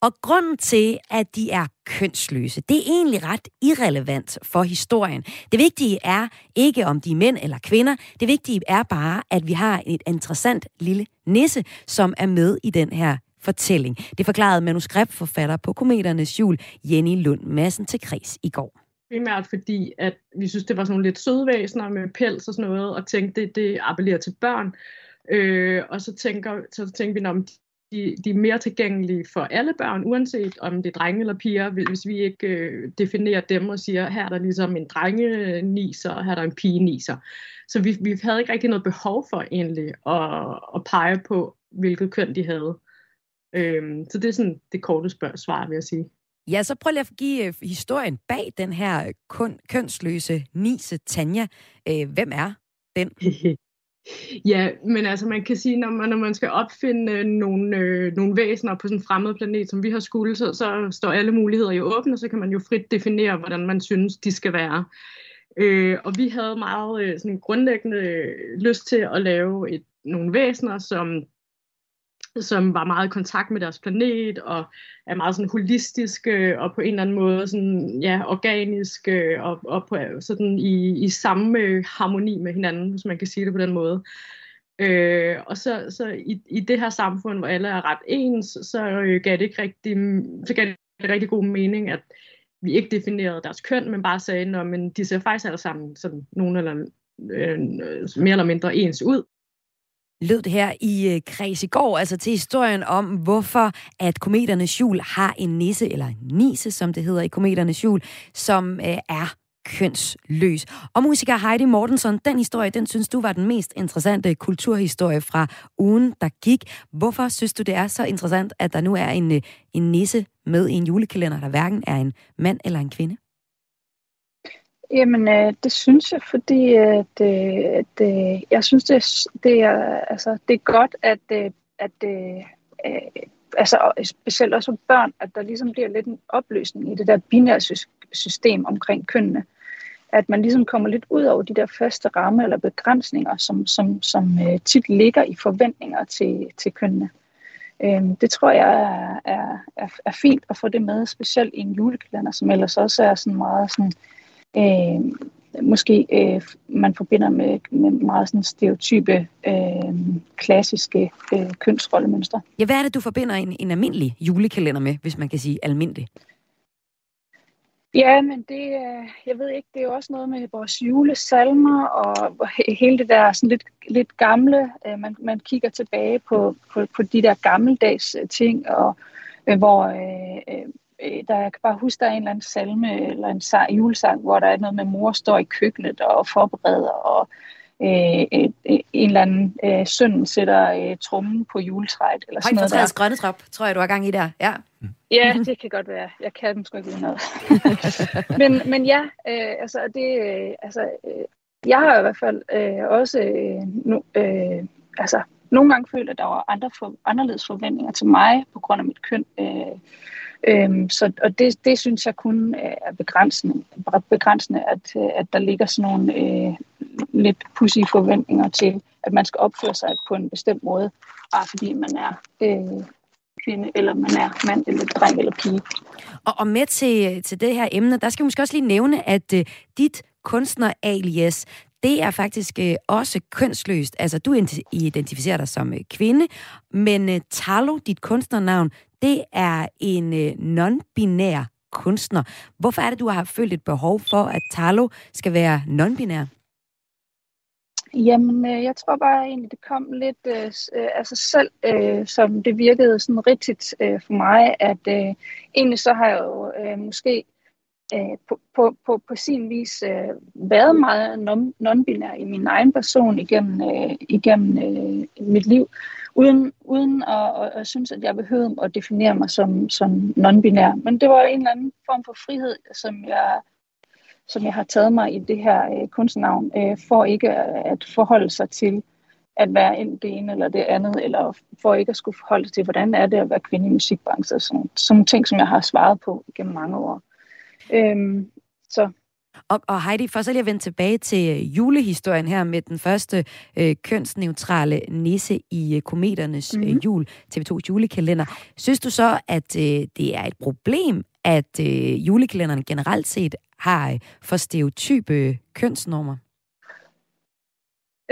Og grunden til, at de er kønsløse, det er egentlig ret irrelevant for historien. Det vigtige er ikke, om de er mænd eller kvinder. Det vigtige er bare, at vi har et interessant lille nisse, som er med i den her fortælling. Det forklarede manuskriptforfatter på Kometernes Jul, Jenny Lund Madsen til Kris i går. Primært fordi, at vi synes, det var sådan nogle lidt søde væsener med pels og sådan noget, og tænkte, det, det appellerer til børn. Øh, og så tænker, så tænker vi, om de, de er mere tilgængelige for alle børn, uanset om det er drenge eller piger, hvis vi ikke øh, definerer dem og siger, her er der ligesom en drenge niser, og her er der en pige niser. Så vi, vi havde ikke rigtig noget behov for egentlig at, at pege på, hvilket køn de havde. Øhm, så det er sådan det korte spørg- svar, vil jeg sige. Ja, så prøv lige at give øh, historien bag den her kun, kønsløse Nise Tanja. Øh, hvem er den? Ja, men altså man kan sige, når man, når man skal opfinde øh, nogle, øh, nogle væsener på sådan en fremmed planet, som vi har skulle, så, så står alle muligheder jo åbne, og så kan man jo frit definere, hvordan man synes, de skal være. Øh, og vi havde meget øh, sådan grundlæggende øh, lyst til at lave et, nogle væsener, som som var meget i kontakt med deres planet, og er meget sådan holistiske, og på en eller anden måde sådan, ja, organiske, og, og på, sådan i, i samme harmoni med hinanden, hvis man kan sige det på den måde. Øh, og så, så i, i det her samfund, hvor alle er ret ens, så øh, gav det ikke rigtig, så gav det rigtig god mening, at vi ikke definerede deres køn, men bare sagde, at de ser faktisk alle sammen sådan nogen eller øh, mere eller mindre ens ud lød det her i øh, kreds i går, altså til historien om, hvorfor at kometernes jul har en nisse, eller en nise, som det hedder i kometernes jul, som øh, er kønsløs. Og musiker Heidi Mortensen, den historie, den synes du var den mest interessante kulturhistorie fra ugen, der gik. Hvorfor synes du, det er så interessant, at der nu er en, øh, en nisse med i en julekalender, der hverken er en mand eller en kvinde? Jamen, øh, det synes jeg, fordi at, øh, at, øh, jeg synes, det, det, er, altså, det er godt, at, øh, at øh, øh altså, specielt også for børn, at der ligesom bliver lidt en opløsning i det der binære system omkring kønnene. At man ligesom kommer lidt ud over de der faste rammer eller begrænsninger, som, som, som øh, tit ligger i forventninger til, til kønnene. Øh, det tror jeg er, er, er, er fint at få det med, specielt i en julekalender, som ellers også er sådan meget sådan, øh, måske øh, man forbinder med, med meget sådan stereotype, øh, klassiske øh, kønsrollemønstre. Ja, hvad er det, du forbinder en, en almindelig julekalender med, hvis man kan sige almindelig? Ja, men det, jeg ved ikke, det er jo også noget med vores julesalmer og hele det der sådan lidt, lidt gamle, øh, man, man kigger tilbage på, på, på de der gammeldags ting, og øh, hvor øh, øh, der, jeg kan bare huske, der er en eller anden salme eller en sang, julesang, hvor der er noget med, mor står i køkkenet og forbereder, og øh, øh, en eller anden øh, søn sætter øh, trummen på juletræet. Eller sådan noget der. grønne trop, tror jeg, du har gang i der. Ja. Ja, det kan godt være. Jeg kan dem sgu ikke noget. men, men ja, øh, altså, det, øh, altså, øh, jeg har i hvert fald øh, også øh, nu, øh, altså, nogle gange følt, at der var andre for, anderledes forventninger til mig på grund af mit køn. Øh, Øhm, så, og det, det synes jeg kun er begrænsende, begrænsende at, øh, at der ligger sådan nogle øh, lidt pussy forventninger til, at man skal opføre sig på en bestemt måde, bare fordi man er øh, kvinde, eller man er mand, eller dreng, eller pige. Og, og med til, til det her emne, der skal vi måske også lige nævne, at øh, dit kunstner alias, det er faktisk øh, også kønsløst. Altså, du identificerer dig som øh, kvinde, men øh, Talo, dit kunstnernavn, det er en øh, non-binær kunstner. Hvorfor er det, du har følt et behov for, at Talo skal være non-binær? Jamen, øh, jeg tror bare egentlig, det kom lidt øh, øh af sig selv, øh, som det virkede sådan rigtigt øh, for mig, at øh, egentlig så har jeg jo øh, måske øh, på, på, på, på sin vis øh, været meget non-binær i min egen person igennem, øh, igennem øh, mit liv, uden, uden at, at, at synes, at jeg behøvede at definere mig som, som non-binær. Men det var en eller anden form for frihed, som jeg som jeg har taget mig i det her øh, kunstnavn, øh, for ikke at forholde sig til at være en det ene eller det andet, eller for ikke at skulle forholde sig til, hvordan er det at være kvinde i musikbranchen. Sådan, sådan ting, som jeg har svaret på gennem mange år. Øhm, så og, og Heidi, for så lige at vende tilbage til øh, julehistorien her med den første øh, kønsneutrale nisse i øh, kometernes mm-hmm. øh, mhm. jul, TV2's julekalender. Synes du så, at øh, det er et problem, at øh, julekalenderen generelt set har øh, for stereotype kønsnormer?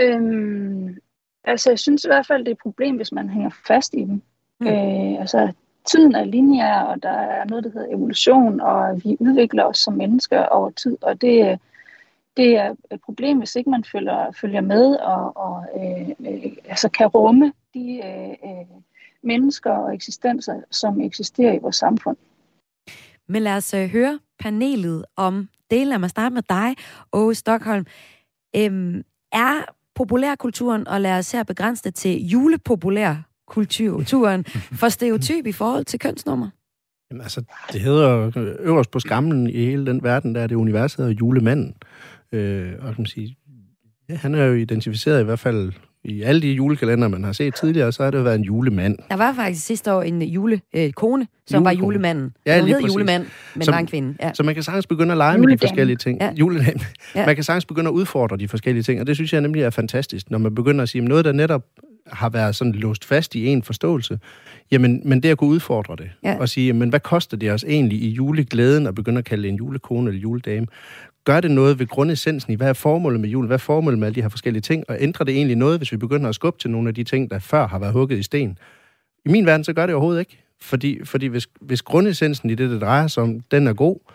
Øhm, altså, jeg synes i hvert fald, det er et problem, hvis man hænger fast i dem. Mm. Øh, altså, tiden er lineær, og der er noget, der hedder evolution, og vi udvikler os som mennesker over tid, og det, det er et problem, hvis ikke man følger, følger med og, og øh, øh, altså kan rumme de øh, øh mennesker og eksistenser, som eksisterer i vores samfund. Men lad os øh, høre panelet om delen. Lad mig starte med dig, Åge Stockholm. Øhm, er populærkulturen, og lad os her begrænse det til julepopulær kulturen for stereotyp i forhold til kønsnummer? Jamen altså, det hedder øverst på skamlen i hele den verden, der er det univers, hedder julemanden. Øh, og kan man sige, ja, han er jo identificeret i hvert fald i alle de julekalender, man har set tidligere, så har det jo været en julemand. Der var faktisk sidste år en julekone, øh, som Julekone. var julemanden. Ja, lige hed julemand, men som, var en kvinde. Ja. Så man kan sagtens begynde at lege Juledame. med de forskellige ting. Ja. Man kan sagtens begynde at udfordre de forskellige ting, og det synes jeg nemlig er fantastisk, når man begynder at sige, at noget, der netop har været sådan låst fast i en forståelse, jamen, men det at kunne udfordre det, ja. og sige, men hvad koster det os egentlig i juleglæden at begynde at kalde en julekone eller juledame? Gør det noget ved grundessensen i, hvad er formålet med julen? Hvad er formålet med alle de her forskellige ting? Og ændrer det egentlig noget, hvis vi begynder at skubbe til nogle af de ting, der før har været hugget i sten? I min verden, så gør det overhovedet ikke. Fordi, fordi hvis, hvis grundessensen i det, det drejer sig om, den er god,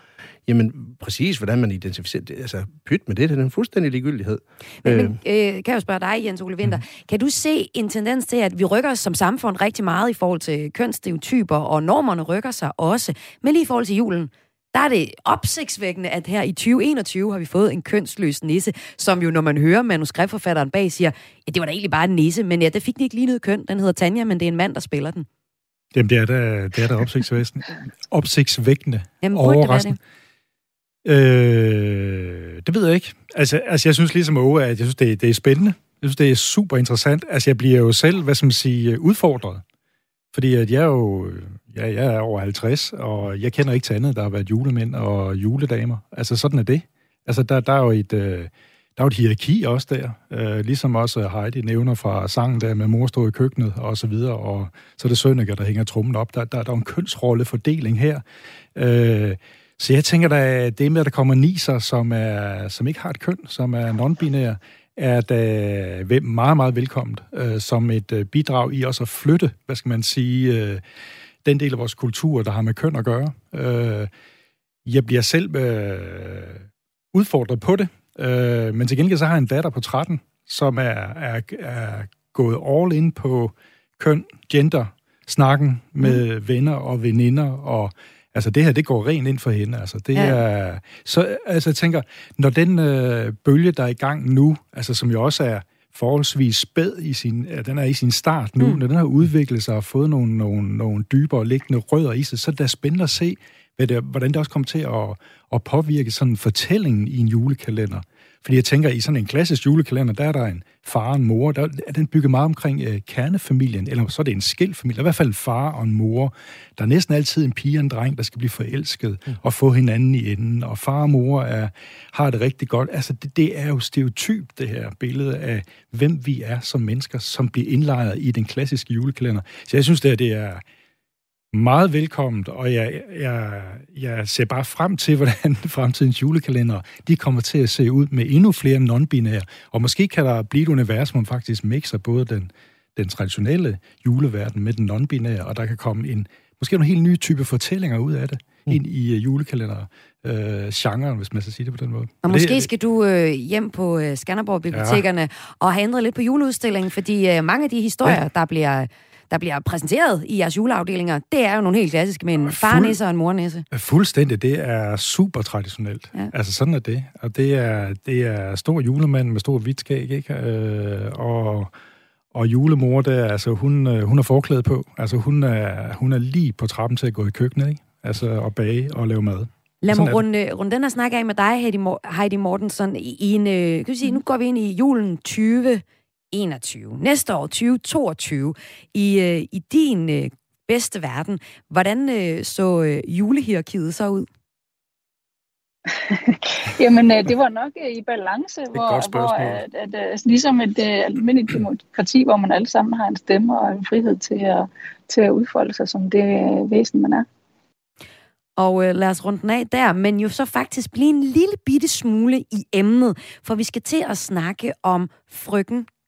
jamen præcis, hvordan man identificerer det, altså pyt med det, det er en fuldstændig ligegyldighed. Men, øh. men øh, kan jeg jo spørge dig, Jens Ole Winter, mm. kan du se en tendens til, at vi rykker os som samfund rigtig meget i forhold til kønsstereotyper, og normerne rykker sig også, men lige i forhold til julen, der er det opsigtsvækkende, at her i 2021 har vi fået en kønsløs nisse, som jo, når man hører manuskriptforfatteren bag, siger, ja, det var da egentlig bare en nisse, men ja, det fik den ikke lige noget køn. Den hedder Tanja, men det er en mand, der spiller den. Jamen, det er da, det er da opsigtsvækkende. opsigtsvækkende. Jamen, overraskende. Det, øh, det ved jeg ikke. Altså, altså jeg synes ligesom Åge, at jeg synes, det, det er spændende. Jeg synes, det er super interessant. Altså, jeg bliver jo selv, hvad skal man sige, udfordret. Fordi at jeg er jo Ja, jeg er over 50, og jeg kender ikke til andet, der har været julemænd og juledamer. Altså, sådan er det. Altså, der, der er jo et... Øh, der er jo et hierarki også der, øh, ligesom også øh, Heidi nævner fra sangen der med mor står i køkkenet og så videre, og så er det Sønneke, der hænger trummen op. Der, der, der er en kønsrollefordeling her. Øh, så jeg tænker, da, det med, at der kommer niser, som, er, som ikke har et køn, som er non-binære, er da meget, meget velkomment øh, som et øh, bidrag i også at flytte, hvad skal man sige, øh, den del af vores kultur, der har med køn at gøre. Øh, jeg bliver selv øh, udfordret på det, øh, men til gengæld så har jeg en datter på 13, som er, er, er gået all in på køn, gender, snakken med mm. venner og veninder, og altså det her, det går rent ind for hende. Altså, det ja. er, så altså, jeg tænker, når den øh, bølge, der er i gang nu, altså som jo også er forholdsvis spæd i sin, ja, den er i sin start nu, mm. når den har udviklet sig og fået nogle, nogle, nogle dybere liggende rødder i sig, så er det spændende at se, hvad det, hvordan det også kommer til at, at påvirke sådan fortællingen i en julekalender. Fordi jeg tænker, i sådan en klassisk julekalender, der er der en far og en mor, der er den bygget meget omkring øh, kernefamilien, eller så er det en skildfamilie, i hvert fald en far og en mor. Der er næsten altid en pige og en dreng, der skal blive forelsket mm. og få hinanden i enden, og far og mor er, har det rigtig godt. Altså, det, det er jo stereotyp, det her billede af, hvem vi er som mennesker, som bliver indlejret i den klassiske julekalender. Så jeg synes, det, er, det er meget velkomment, og jeg, jeg, jeg ser bare frem til, hvordan fremtidens julekalender, de kommer til at se ud med endnu flere non-binære. Og måske kan der blive et univers, hvor man faktisk mixer både den, den traditionelle juleverden med den non-binære, og der kan komme en, måske nogle helt nye type fortællinger ud af det, mm. ind i uh, julekalender øh, genren, hvis man skal sige det på den måde. Og måske skal du øh, hjem på øh, Skanderborg-bibliotekerne ja. og have ændret lidt på juleudstillingen, fordi øh, mange af de historier, ja. der bliver der bliver præsenteret i jeres juleafdelinger, det er jo nogle helt klassiske med en farnisse og en mornisse. Fuldstændig. Det er super traditionelt. Ja. Altså sådan er det. Og det er, det er stor julemand med stor hvidt skæg, ikke? Øh, og, og julemor, der, altså, hun, øh, hun har forklæde på. Altså hun er, hun er lige på trappen til at gå i køkkenet, ikke? Altså at bage og lave mad. Lad mig runde, runde den her snak af med dig, Heidi, Heidi Mortensen, i en, øh, kan sige, nu går vi ind i julen 20 2021. Næste år, 2022, i, øh, i din øh, bedste verden, hvordan øh, så øh, julehierarkiet så ud? Jamen, øh, det var nok øh, i balance, hvor, hvor at, at, at, altså, ligesom et uh, almindeligt demokrati, hvor man alle sammen har en stemme og en frihed til at, til at udfolde sig som det væsen, man er. Og øh, lad os runde den af der, men jo så faktisk blive en lille bitte smule i emnet, for vi skal til at snakke om frøken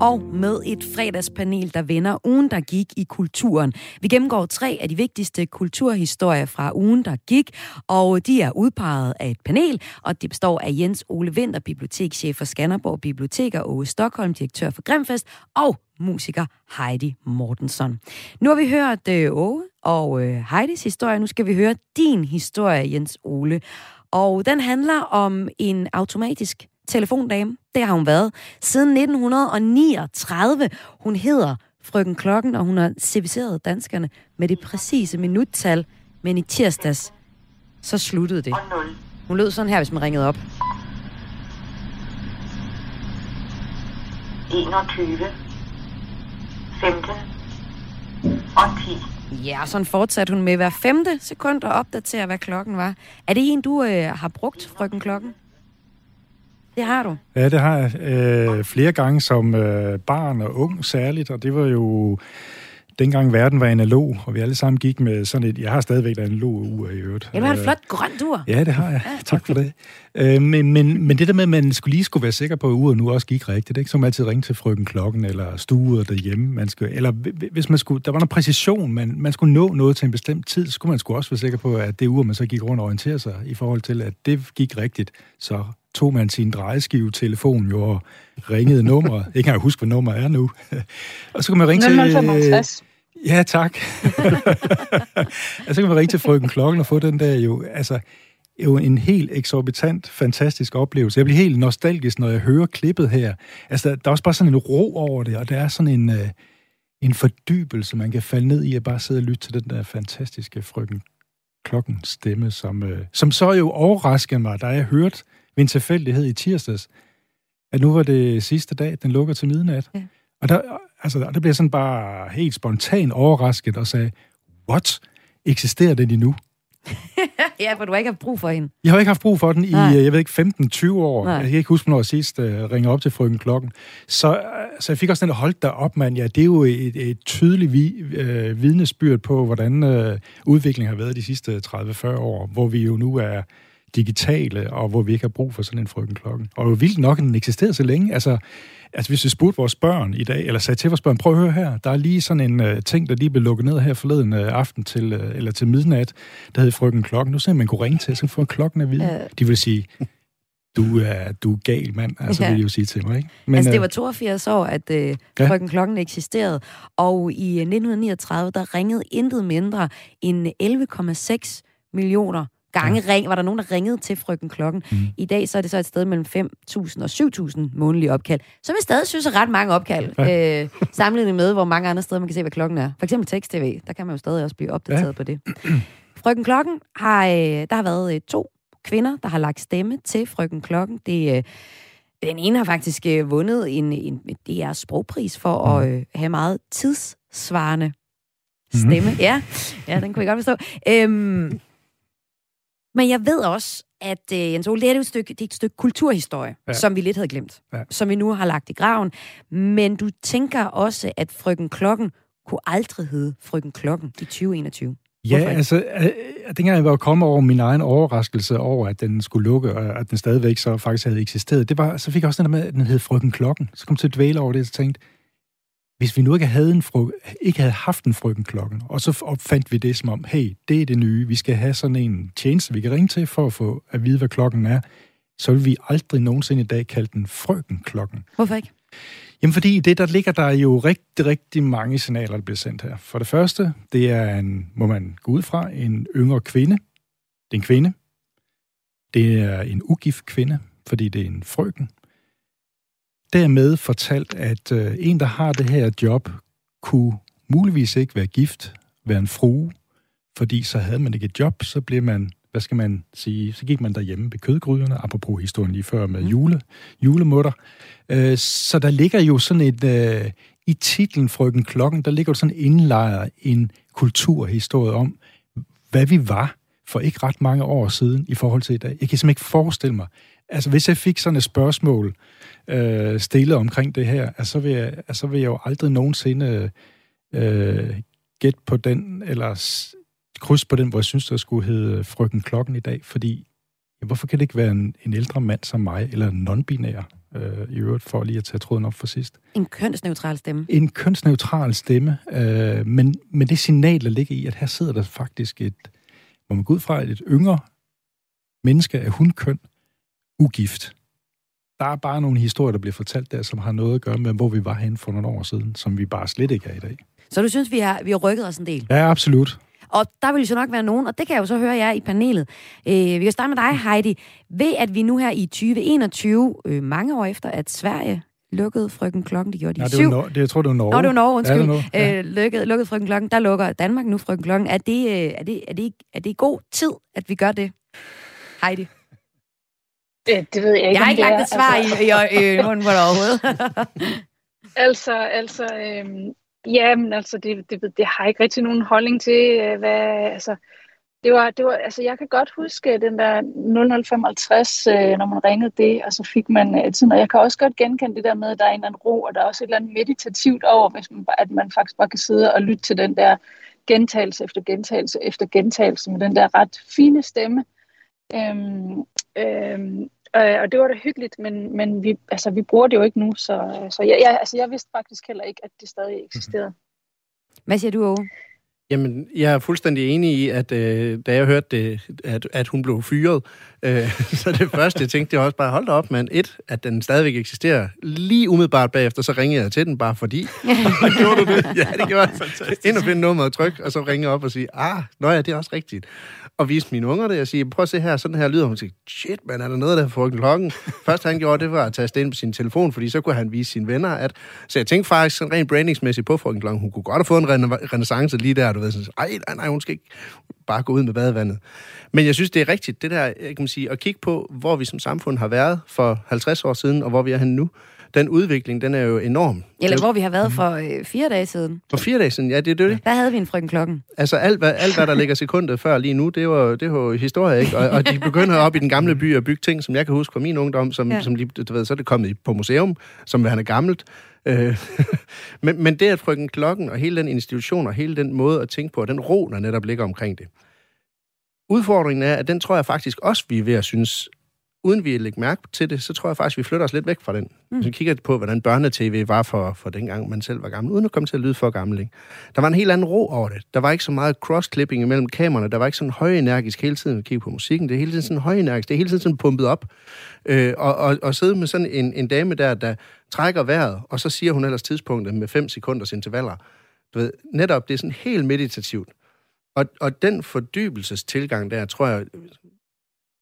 og med et fredagspanel, der vender ugen, der gik i kulturen. Vi gennemgår tre af de vigtigste kulturhistorier fra ugen, der gik, og de er udpeget af et panel, og det består af Jens Ole Vinter, bibliotekschef for Skanderborg Bibliotek, og Ove Stockholm, direktør for Grimfest, og musiker Heidi Mortensen. Nu har vi hørt øh, Ove og øh, Heidis historie, nu skal vi høre din historie, Jens Ole. Og den handler om en automatisk telefondame. Det har hun været siden 1939. Hun hedder Frøken Klokken, og hun har serviceret danskerne med det præcise minuttal. Men i tirsdags, så sluttede det. Hun lød sådan her, hvis man ringede op. 21, 15 og 10. Ja, og sådan fortsatte hun med hver femte sekund at opdatere, hvad klokken var. Er det en, du øh, har brugt, frøken klokken? Det har du? Ja, det har jeg. Øh, flere gange som øh, barn og ung særligt, og det var jo dengang verden var analog, og vi alle sammen gik med sådan et... Jeg har stadigvæk et analog ur i øvrigt. Ja, du har et øh, flot grønt ur. Ja, det har jeg. Tak for det. Øh, men, men, men det der med, at man skulle lige skulle være sikker på, at uret nu også gik rigtigt, ikke? så man altid ringe til frøken klokken, eller stuet derhjemme. Man skulle, eller hvis man skulle, der var noget præcision, man, man skulle nå noget til en bestemt tid, så skulle man skulle også være sikker på, at det ur, man så gik rundt og orientere sig i forhold til, at det gik rigtigt, så tog man sin drejeskive-telefon jo og ringede nummeret. Ikke engang huske, hvad nummer er nu. og så kan man ringe til... Ja, tak. altså, så kan man ringe til frøken Klokken og få den der jo, altså, jo en helt eksorbitant, fantastisk oplevelse. Jeg bliver helt nostalgisk, når jeg hører klippet her. Altså, der, der er også bare sådan en ro over det, og der er sådan en, uh, en fordybelse, man kan falde ned i at bare sidde og lytte til den der fantastiske frøken Klokken stemme, som, uh, som så jo overraskede mig, da jeg hørte ved en tilfældighed i tirsdags, at nu var det sidste dag, den lukker til midnat. Ja. Og der, altså, der blev jeg sådan bare helt spontan overrasket og sagde, what? Eksisterer den endnu? ja, for du har ikke haft brug for hende. Jeg har ikke haft brug for den i, Nej. jeg ved ikke, 15-20 år. Nej. Jeg kan ikke huske, når jeg sidst uh, ringer op til frøken klokken. Så, uh, så jeg fik også den holdt der op, mand. Ja, det er jo et, et tydeligt vi, uh, vidnesbyrd på, hvordan uh, udviklingen har været de sidste 30-40 år, hvor vi jo nu er digitale, og hvor vi ikke har brug for sådan en frøken klokken. Og jo vildt nok, at den eksisterede så længe. Altså, altså hvis vi spurgte vores børn i dag, eller sagde til vores børn, prøv at høre her, der er lige sådan en uh, ting, der lige blev lukket ned her forleden uh, aften til, uh, eller til midnat, der hed frøken klokken. Nu ser man kunne ringe til, så få klokken at vide. Uh. De vil sige, du er, du er gal, mand, altså ja. vil de jo sige til mig. Ikke? Men, altså, det var 82 år, at uh, ja. frøken klokken eksisterede, og i 1939, der ringede intet mindre end 11,6 millioner gange ja. ring, var der nogen, der ringede til frøken klokken. Mm. I dag så er det så et sted mellem 5.000 og 7.000 månedlige opkald, som jeg stadig synes er ret mange opkald, ja. øh, sammenlignet med, hvor mange andre steder man kan se, hvad klokken er. For eksempel tekst-tv, der kan man jo stadig også blive opdateret ja. på det. Frøken Klokken har, øh, der har været øh, to kvinder, der har lagt stemme til Frøken Klokken. Det, øh, den ene har faktisk øh, vundet en, en DR sprogpris for mm. at øh, have meget tidssvarende mhm. stemme. Mm. Ja, ja, den kunne jeg godt forstå. Øhm, Men jeg ved også, at øh, Jens Ole, det er et stykke, det er et stykke kulturhistorie, ja. Som vi lidt havde glemt, ja. Som vi nu har lagt i graven. Men du tænker også, at Frøken Klokken kunne aldrig hedde Frøken Klokken i 2021. Ja, Hvorfor altså, øh, dengang jeg var kommet over min egen overraskelse over, at den skulle lukke, og at den stadigvæk så faktisk havde eksisteret, det var, så fik jeg også den der med, at den hed Frøken Klokken. Så kom jeg til at dvæle over det, og tænkte, hvis vi nu ikke havde, en frø, ikke havde haft en Frøken Klokken, og så opfandt vi det som om, hey, det er det nye, vi skal have sådan en tjeneste, vi kan ringe til for at få at vide, hvad klokken er, så vil vi aldrig nogensinde i dag kalde den Frøken Klokken. Hvorfor ikke? Jamen fordi i det, der ligger der jo rigtig, rigtig mange signaler, der bliver sendt her. For det første, det er en, må man gå ud fra, en yngre kvinde. Det er en kvinde. Det er en ugift kvinde, fordi det er en frøken. Dermed fortalt, at øh, en, der har det her job, kunne muligvis ikke være gift, være en frue, fordi så havde man ikke et job, så blev man, hvad skal man sige, så gik man derhjemme ved kødgryderne, apropos historien lige før med jule, julemutter. Øh, så der ligger jo sådan et, øh, i titlen Frøken Klokken, der ligger jo sådan indlejret en kulturhistorie om, hvad vi var for ikke ret mange år siden i forhold til i dag. Jeg kan simpelthen ikke forestille mig, altså hvis jeg fik sådan et spørgsmål øh, stillet omkring det her, altså, så vil jeg, altså, så vil jeg jo aldrig nogensinde øh, gætte på den, eller kryds på den, hvor jeg synes, der skulle hedde Frøken Klokken i dag, fordi ja, hvorfor kan det ikke være en, en ældre mand som mig, eller en non-binær, øh, i øvrigt, for lige at tage tråden op for sidst. En kønsneutral stemme. En kønsneutral stemme, øh, men, men det signal, der ligger i, at her sidder der faktisk et, hvor man går ud fra, et yngre menneske af hundkøn, ugift. Der er bare nogle historier, der bliver fortalt der, som har noget at gøre med, hvor vi var henne for nogle år siden, som vi bare slet ikke er i dag. Så du synes, vi har, vi har rykket os en del? Ja, absolut. Og der vil jo så nok være nogen, og det kan jeg jo så høre jer i panelet. Øh, vi kan starte med dig, Heidi. Ved at vi nu her i 2021, øh, mange år efter, at Sverige lukkede Frøken Klokken, det gjorde de Nej, i det, syv. det, jeg tror, det var Norge. Nå, det var Norge, undskyld. Ja, det Norge. Ja. Øh, lukkede, lukkede Frøken Klokken, der lukker Danmark nu Frøken Klokken. Er det, øh, er det, er det, er det god tid, at vi gør det? Heidi. Øh, det ved jeg ikke, Jeg har ikke lagt et svar altså. i, i, i munden på dig overhovedet. Altså, altså, øhm, ja, men altså, det, det, det har jeg ikke rigtig nogen holdning til, øh, hvad, altså, det var, det var, altså, jeg kan godt huske den der 0055, øh, når man ringede det, og så fik man øh, tiden, og jeg kan også godt genkende det der med, at der er en eller anden ro, og der er også et eller andet meditativt over, hvis man, at man faktisk bare kan sidde og lytte til den der gentagelse efter gentagelse efter gentagelse med den der ret fine stemme. Øhm, øhm, øh, og det var da hyggeligt, men, men vi, altså, vi bruger det jo ikke nu, så, så jeg, jeg, altså, jeg vidste faktisk heller ikke, at det stadig eksisterede. Hvad siger du, Åge? Jamen, jeg er fuldstændig enig i, at øh, da jeg hørte, det, at, at hun blev fyret, øh, så det første, jeg tænkte, det var også bare, hold da op, mand. Et, at den stadigvæk eksisterer. Lige umiddelbart bagefter, så ringede jeg til den, bare fordi. og gjorde du det? Ja, det gjorde jeg. Ind og finde nummeret og tryk, og så ringe op og sige, ah, nå ja, det er også rigtigt. Og vise mine unger det, og sige, prøv at se her, sådan her lyder hun. siger, shit, man, er der noget, der får klokken? Først han gjorde, det var at tage ind på sin telefon, fordi så kunne han vise sine venner, at... Så jeg tænkte faktisk sådan rent brandingsmæssigt på frøken Klokken, hun kunne godt have fået en rena- renaissance lige der, du ved, sådan, ej, nej, nej, hun skal ikke bare gå ud med badevandet. Men jeg synes, det er rigtigt, det der, kan man sige, at kigge på, hvor vi som samfund har været for 50 år siden, og hvor vi er henne nu. Den udvikling, den er jo enorm. Eller hvor vi har været for øh, fire dage siden. For fire dage siden, ja, det er det. Der havde vi en Frøken Klokken. Altså alt hvad, alt, hvad der ligger sekundet før lige nu, det var, det var historie, ikke? Og, og de begynder op i den gamle by at bygge ting, som jeg kan huske fra min ungdom, som, Ja. som lige, du ved, så er det kommet på museum, som han er gammelt. Øh, men, men det at frøken klokken og hele den institution og hele den måde at tænke på, og den ro, der netop ligger omkring det. Udfordringen er, at den tror jeg faktisk også, vi er ved at synes, uden vi lægger mærke til det, så tror jeg faktisk, vi flytter os lidt væk fra den. Mm. Hvis vi kigger på, hvordan børnetv var for, for dengang, man selv var gammel, uden at komme til at lyde for gammel. Ikke? Der var en helt anden ro over det. Der var ikke så meget cross-clipping imellem kameraerne. Der var ikke sådan højenergisk hele tiden at kigge på musikken. Det er hele tiden sådan højenergisk. Det er hele tiden sådan pumpet op. Øh, og, og, og sidde med sådan en, en dame der, der trækker vejret, og så siger hun ellers tidspunktet med 5 sekunders intervaller. Du ved, netop, det er sådan helt meditativt. Og, og den fordybelsestilgang der, tror jeg,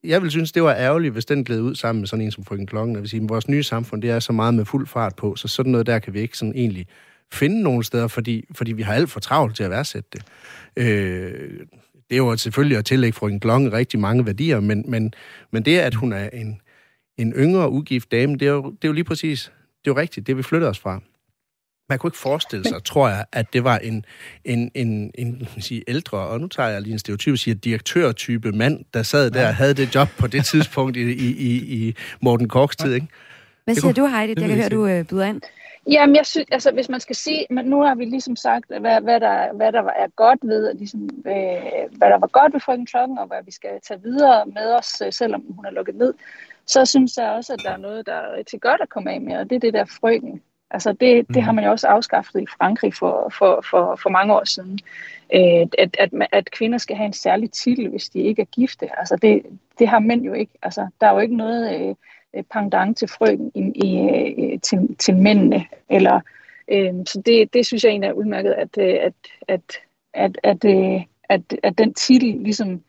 jeg vil synes, det var ærgerligt, hvis den gled ud sammen med sådan en som frøken Klokken. Jeg vil sige, vores nye samfund, det er så meget med fuld fart på, så sådan noget der kan vi ikke sådan egentlig finde nogen steder, fordi, fordi vi har alt for travlt til at værdsætte det. Øh, det er jo selvfølgelig at tillægge frøken Klokken rigtig mange værdier, men, men, men det, at hun er en, en yngre, ugift dame, det er, jo, det er jo lige præcis, det er jo rigtigt, det vi flytter os fra man kunne ikke forestille sig, tror jeg, at det var en, en, en, en sige, ældre, og nu tager jeg lige en stereotyp, siger direktørtype mand, der sad der og havde det job på det tidspunkt i, i, i, i Morten Korks tid, ikke? Hvad siger du, Heidi? Jeg kan høre, du øh, byder ind. Jamen, jeg synes, altså, hvis man skal sige, men nu har vi ligesom sagt, hvad, hvad, der, hvad der er godt ved, ligesom, øh, hvad der var godt ved frøken Klokken, og hvad vi skal tage videre med os, øh, selvom hun er lukket ned, så synes jeg også, at der er noget, der er rigtig godt at komme af med, og det er det der frøken. Altså det, det har man jo også afskaffet i Frankrig for, for, for, for mange år siden. Øh, at, at, at kvinder skal have en særlig titel, hvis de ikke er gifte. Altså det, det har mænd jo ikke. Altså, der er jo ikke noget øh, pendant til frøken i, i, øh, til, til mændene. Eller, øh, så det, det synes jeg egentlig er udmærket, at, at, at, at, at, at, at, at den titel ligesom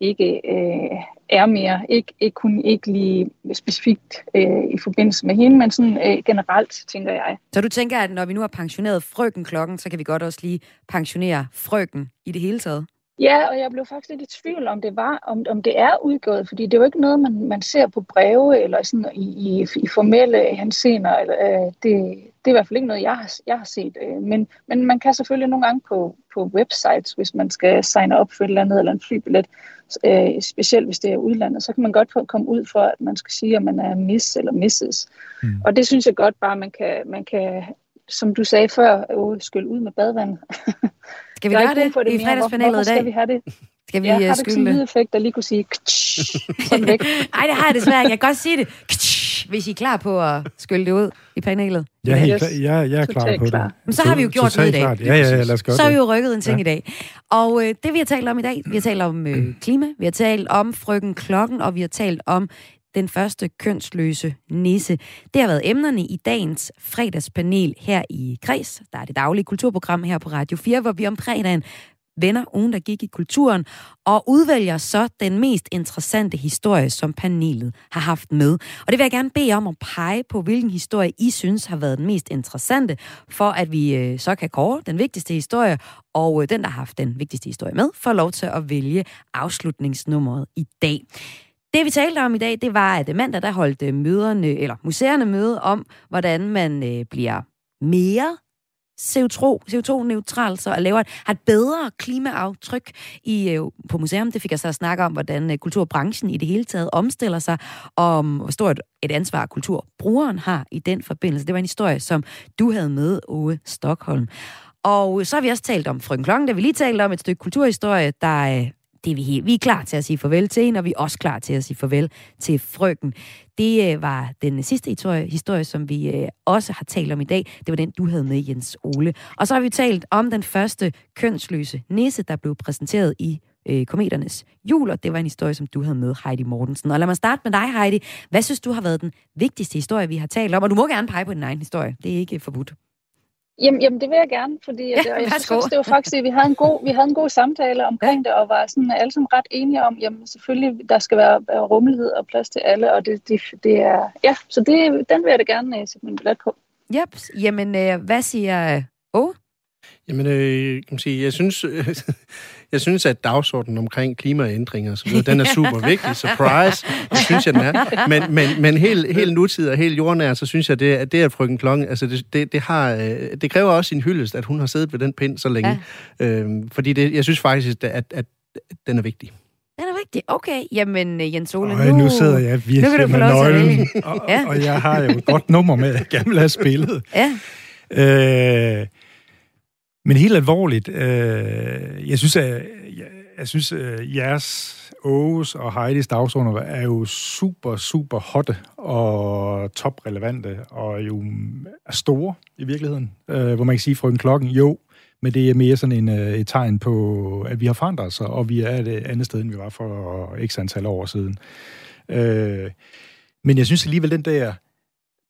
ikke øh, er mere. Ikke, ikke kun ikke lige specifikt øh, i forbindelse med hende, men sådan øh, generelt, tænker jeg. Så du tænker, at når vi nu har pensioneret frøken klokken, så kan vi godt også lige pensionere frøken i det hele taget? Ja, og jeg blev faktisk lidt i tvivl om det var, om, om det er udgået, fordi det er jo ikke noget, man, man ser på breve eller sådan i, i, i formelle hensener. Eller, øh, det, det er i hvert fald ikke noget, jeg har, jeg har set. Øh, men, men man kan selvfølgelig nogle gange på, på websites, hvis man skal signe op for et eller andet, eller en flybillet, øh, specielt hvis det er udlandet, så kan man godt komme ud for, at man skal sige, at man er miss eller misses. Mm. Og det synes jeg godt bare, man kan, man kan som du sagde før, øh, skylle ud med badevand. Skal vi gøre det, det i fredagspanelet i dag? skal vi have det? Skal vi ja, har du ikke sådan en lydeffekt, der lige kunne sige sådan væk? Nej, det har jeg desværre ikke. Jeg kan godt sige det, hvis I er klar på at skylle det ud i panelet. Jeg er, helt klar, jeg, jeg er klar på klar. det. Men så har vi jo gjort det i dag. Ja, ja, ja, lad os gøre Så har vi jo rykket en ting ja. i dag. Og øh, det vi har talt om i dag, vi har talt om øh, klima, vi har talt om frøken klokken, og vi har talt om den første kønsløse nisse. Det har været emnerne i dagens fredagspanel her i Kreds. Der er det daglige kulturprogram her på Radio 4, hvor vi om fredagen vender ugen, der gik i kulturen, og udvælger så den mest interessante historie, som panelet har haft med. Og det vil jeg gerne bede om at pege på, hvilken historie I synes har været den mest interessante, for at vi øh, så kan kåre den vigtigste historie, og øh, den, der har haft den vigtigste historie med, får lov til at vælge afslutningsnummeret i dag. Det vi talte om i dag, det var, at mandag der holdt øh, møderne, eller museerne møde om, hvordan man øh, bliver mere CO2, CO2-neutral, så at lave et, har et bedre klimaaftryk i, øh, på museum. Det fik jeg så at snakke om, hvordan øh, kulturbranchen i det hele taget omstiller sig, og hvor stort et ansvar kulturbrugeren har i den forbindelse. Det var en historie, som du havde med, Ove Stockholm. Og så har vi også talt om Frøken Klokken, der vi lige talte om et stykke kulturhistorie, der øh, det er vi, helt, vi er klar til at sige farvel til hende, og vi er også klar til at sige farvel til frøken. Det øh, var den sidste historie, historie, som vi øh, også har talt om i dag. Det var den, du havde med, Jens Ole. Og så har vi talt om den første kønsløse nisse, der blev præsenteret i øh, kometernes jul, og det var en historie, som du havde med, Heidi Mortensen. Og lad mig starte med dig, Heidi. Hvad synes du har været den vigtigste historie, vi har talt om? Og du må gerne pege på din egen historie. Det er ikke forbudt. Jamen, jamen, det vil jeg gerne, fordi ja, jeg, jeg synes, det var faktisk, at vi havde en god, vi havde en god samtale omkring ja. det, og var sådan alle sammen ret enige om, jamen selvfølgelig, der skal være, rummelighed og plads til alle, og det, det, det er, ja, så det, den vil jeg da gerne uh, sætte min billet på. Yep, jamen, uh, hvad siger Åh? Jamen, øh, kan man sige, jeg synes, øh, jeg synes, at dagsordenen omkring klimaændringer, så den er super vigtig. Surprise, det synes jeg, den er. Men, men, men helt, helt nutid og helt jordnær, så synes jeg, det, at det er frøken Klokken, altså det, det, det, har, øh, det kræver også en hyldest, at hun har siddet ved den pind så længe. Ja. Øhm, fordi det, jeg synes faktisk, at, at den er vigtig. Den er vigtig. Okay, jamen øh, Jens Ole, Øj, nu... nu sidder jeg virkelig med nøglen, og, ja. og jeg har jo et godt nummer med, jeg gerne vil have spillet. Ja. Øh, men helt alvorligt, øh, jeg synes, at jeg, jeg synes, at jeres Åges og Heidis dagsordner er jo super, super hotte og toprelevante og jo mm, er store i virkeligheden. Øh, hvor man kan sige, frøken klokken, jo, men det er mere sådan en, øh, et tegn på, at vi har forandret os, og vi er et andet sted, end vi var for x antal år siden. Øh, men jeg synes alligevel, den der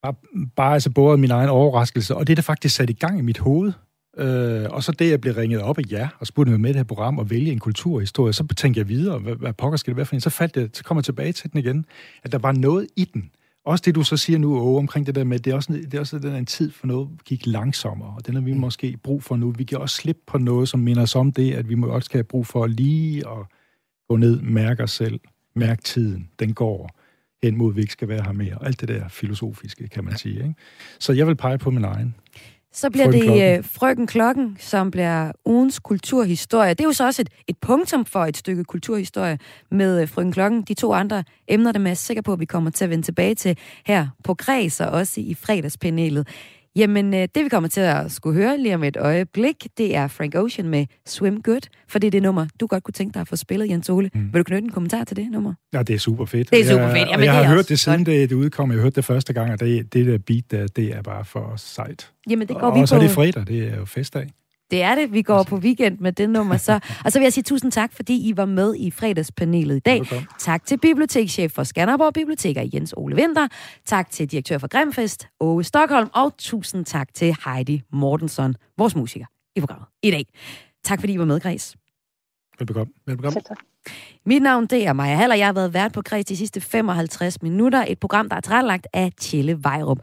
bare, bare altså både min egen overraskelse, og det, der faktisk satte i gang i mit hoved, Øh, og så det, jeg blev ringet op af jer og spurgte mig med det her program og vælge en kulturhistorie, så tænkte jeg videre, hvad, hvad pokker skal det være for en? Så, faldt jeg, så kom jeg tilbage til den igen, at der var noget i den. Også det, du så siger nu, Åge, omkring det der med, det er også, det er også den en tid for noget gik langsommere, og den har vi mm. måske brug for nu. Vi kan også slippe på noget, som minder os om det, at vi må også have brug for lige at gå ned, mærke os selv, mærke tiden, den går hen mod, at vi ikke skal være her mere. Alt det der filosofiske, kan man sige. Ikke? Så jeg vil pege på min egen. Så bliver Frøken det Klokken. øh, Frøken Klokken, som bliver ugens kulturhistorie. Det er jo så også et, et punktum for et stykke kulturhistorie med øh, Frøken Klokken. De to andre emner, dem er jeg sikker på, at vi kommer til at vende tilbage til her på Græs og også i fredagspanelet. Jamen, øh, det vi kommer til at skulle høre lige om et øjeblik, det er Frank Ocean med Swim Good, for det er det nummer, du godt kunne tænke dig at få spillet, Jens Ole. Mm. Vil du knytte en kommentar til det nummer? Ja, det er super fedt. Det er super fedt. og Jamen, jeg har hørt det siden det, det udkom. Jeg hørte det første gang, og det, det der beat, der, det er bare for sejt. Jamen, det går og vi så er på. det fredag, det er jo festdag. Det er det. Vi går på weekend med det nummer. Så. Og så vil jeg sige tusind tak, fordi I var med i fredagspanelet i dag. Velkommen. Tak til bibliotekschef for Skanderborg Biblioteker, Jens Ole Winter. Tak til direktør for Grimfest, Åge Stockholm. Og tusind tak til Heidi Mortensen, vores musiker i programmet i dag. Tak fordi I var med, Græs. Velbekomme. Velbekomme. Tak. Mit navn det er Maja Haller. Jeg har været vært på Græs de sidste 55 minutter. Et program, der er tilrettelagt af Tjelle Vejrup.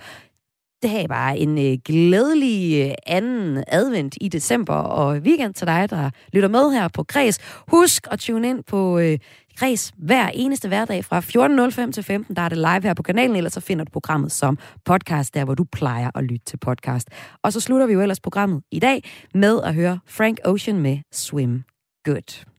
Det her bare en øh, glædelig øh, anden advent i december og weekend til dig, der lytter med her på Græs. Husk at tune ind på øh, Græs hver eneste hverdag fra 14.05 til 15. Der er det live her på kanalen, eller så finder du programmet som podcast, der hvor du plejer at lytte til podcast. Og så slutter vi jo ellers programmet i dag med at høre Frank Ocean med Swim Good.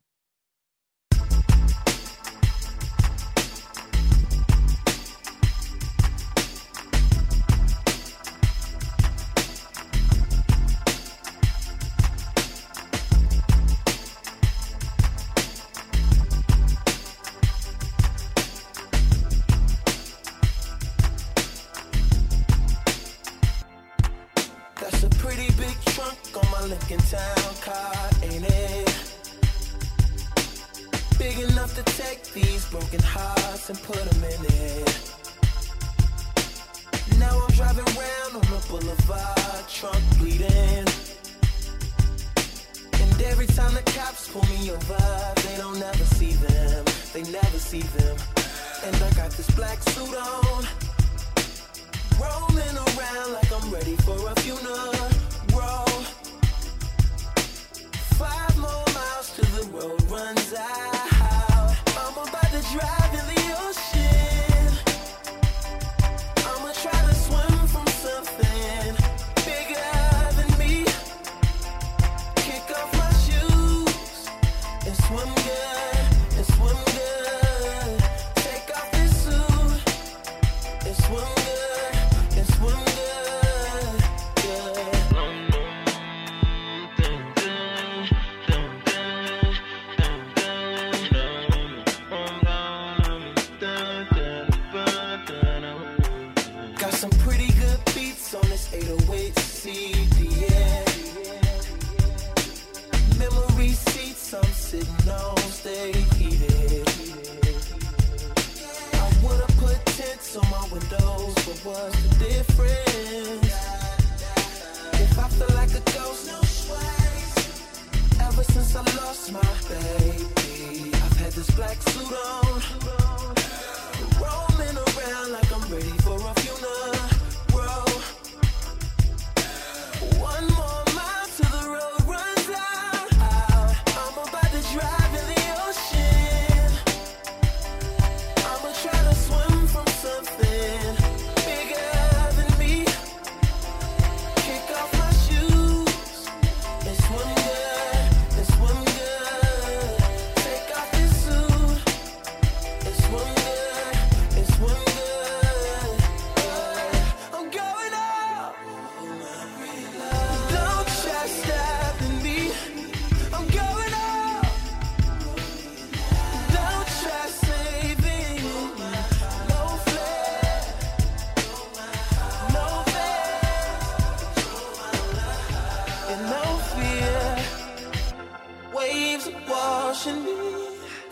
Waves washing me.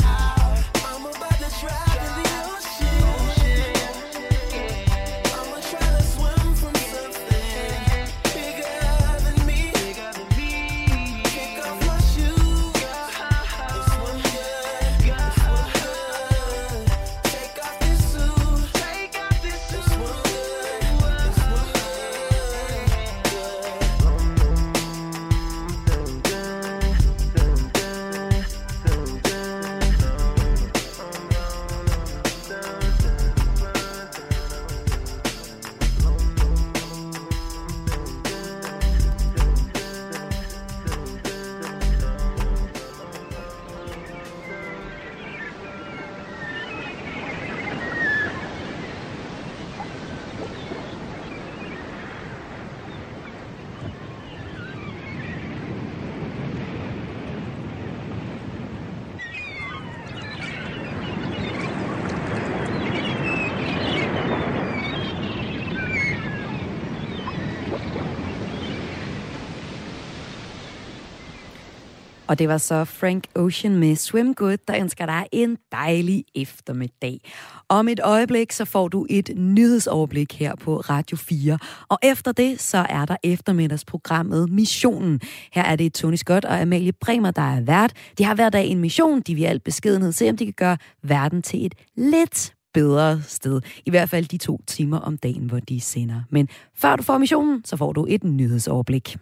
I'm about to drive in the Og det var så Frank Ocean med Swim Good, der ønsker dig en dejlig eftermiddag. Om et øjeblik, så får du et nyhedsoverblik her på Radio 4. Og efter det, så er der eftermiddagsprogrammet Missionen. Her er det Tony Scott og Amalie Bremer, der er vært. De har hver dag en mission. De vil i al beskedenhed se, om de kan gøre verden til et lidt bedre sted. I hvert fald de to timer om dagen, hvor de sender. Men før du får missionen, så får du et nyhedsoverblik.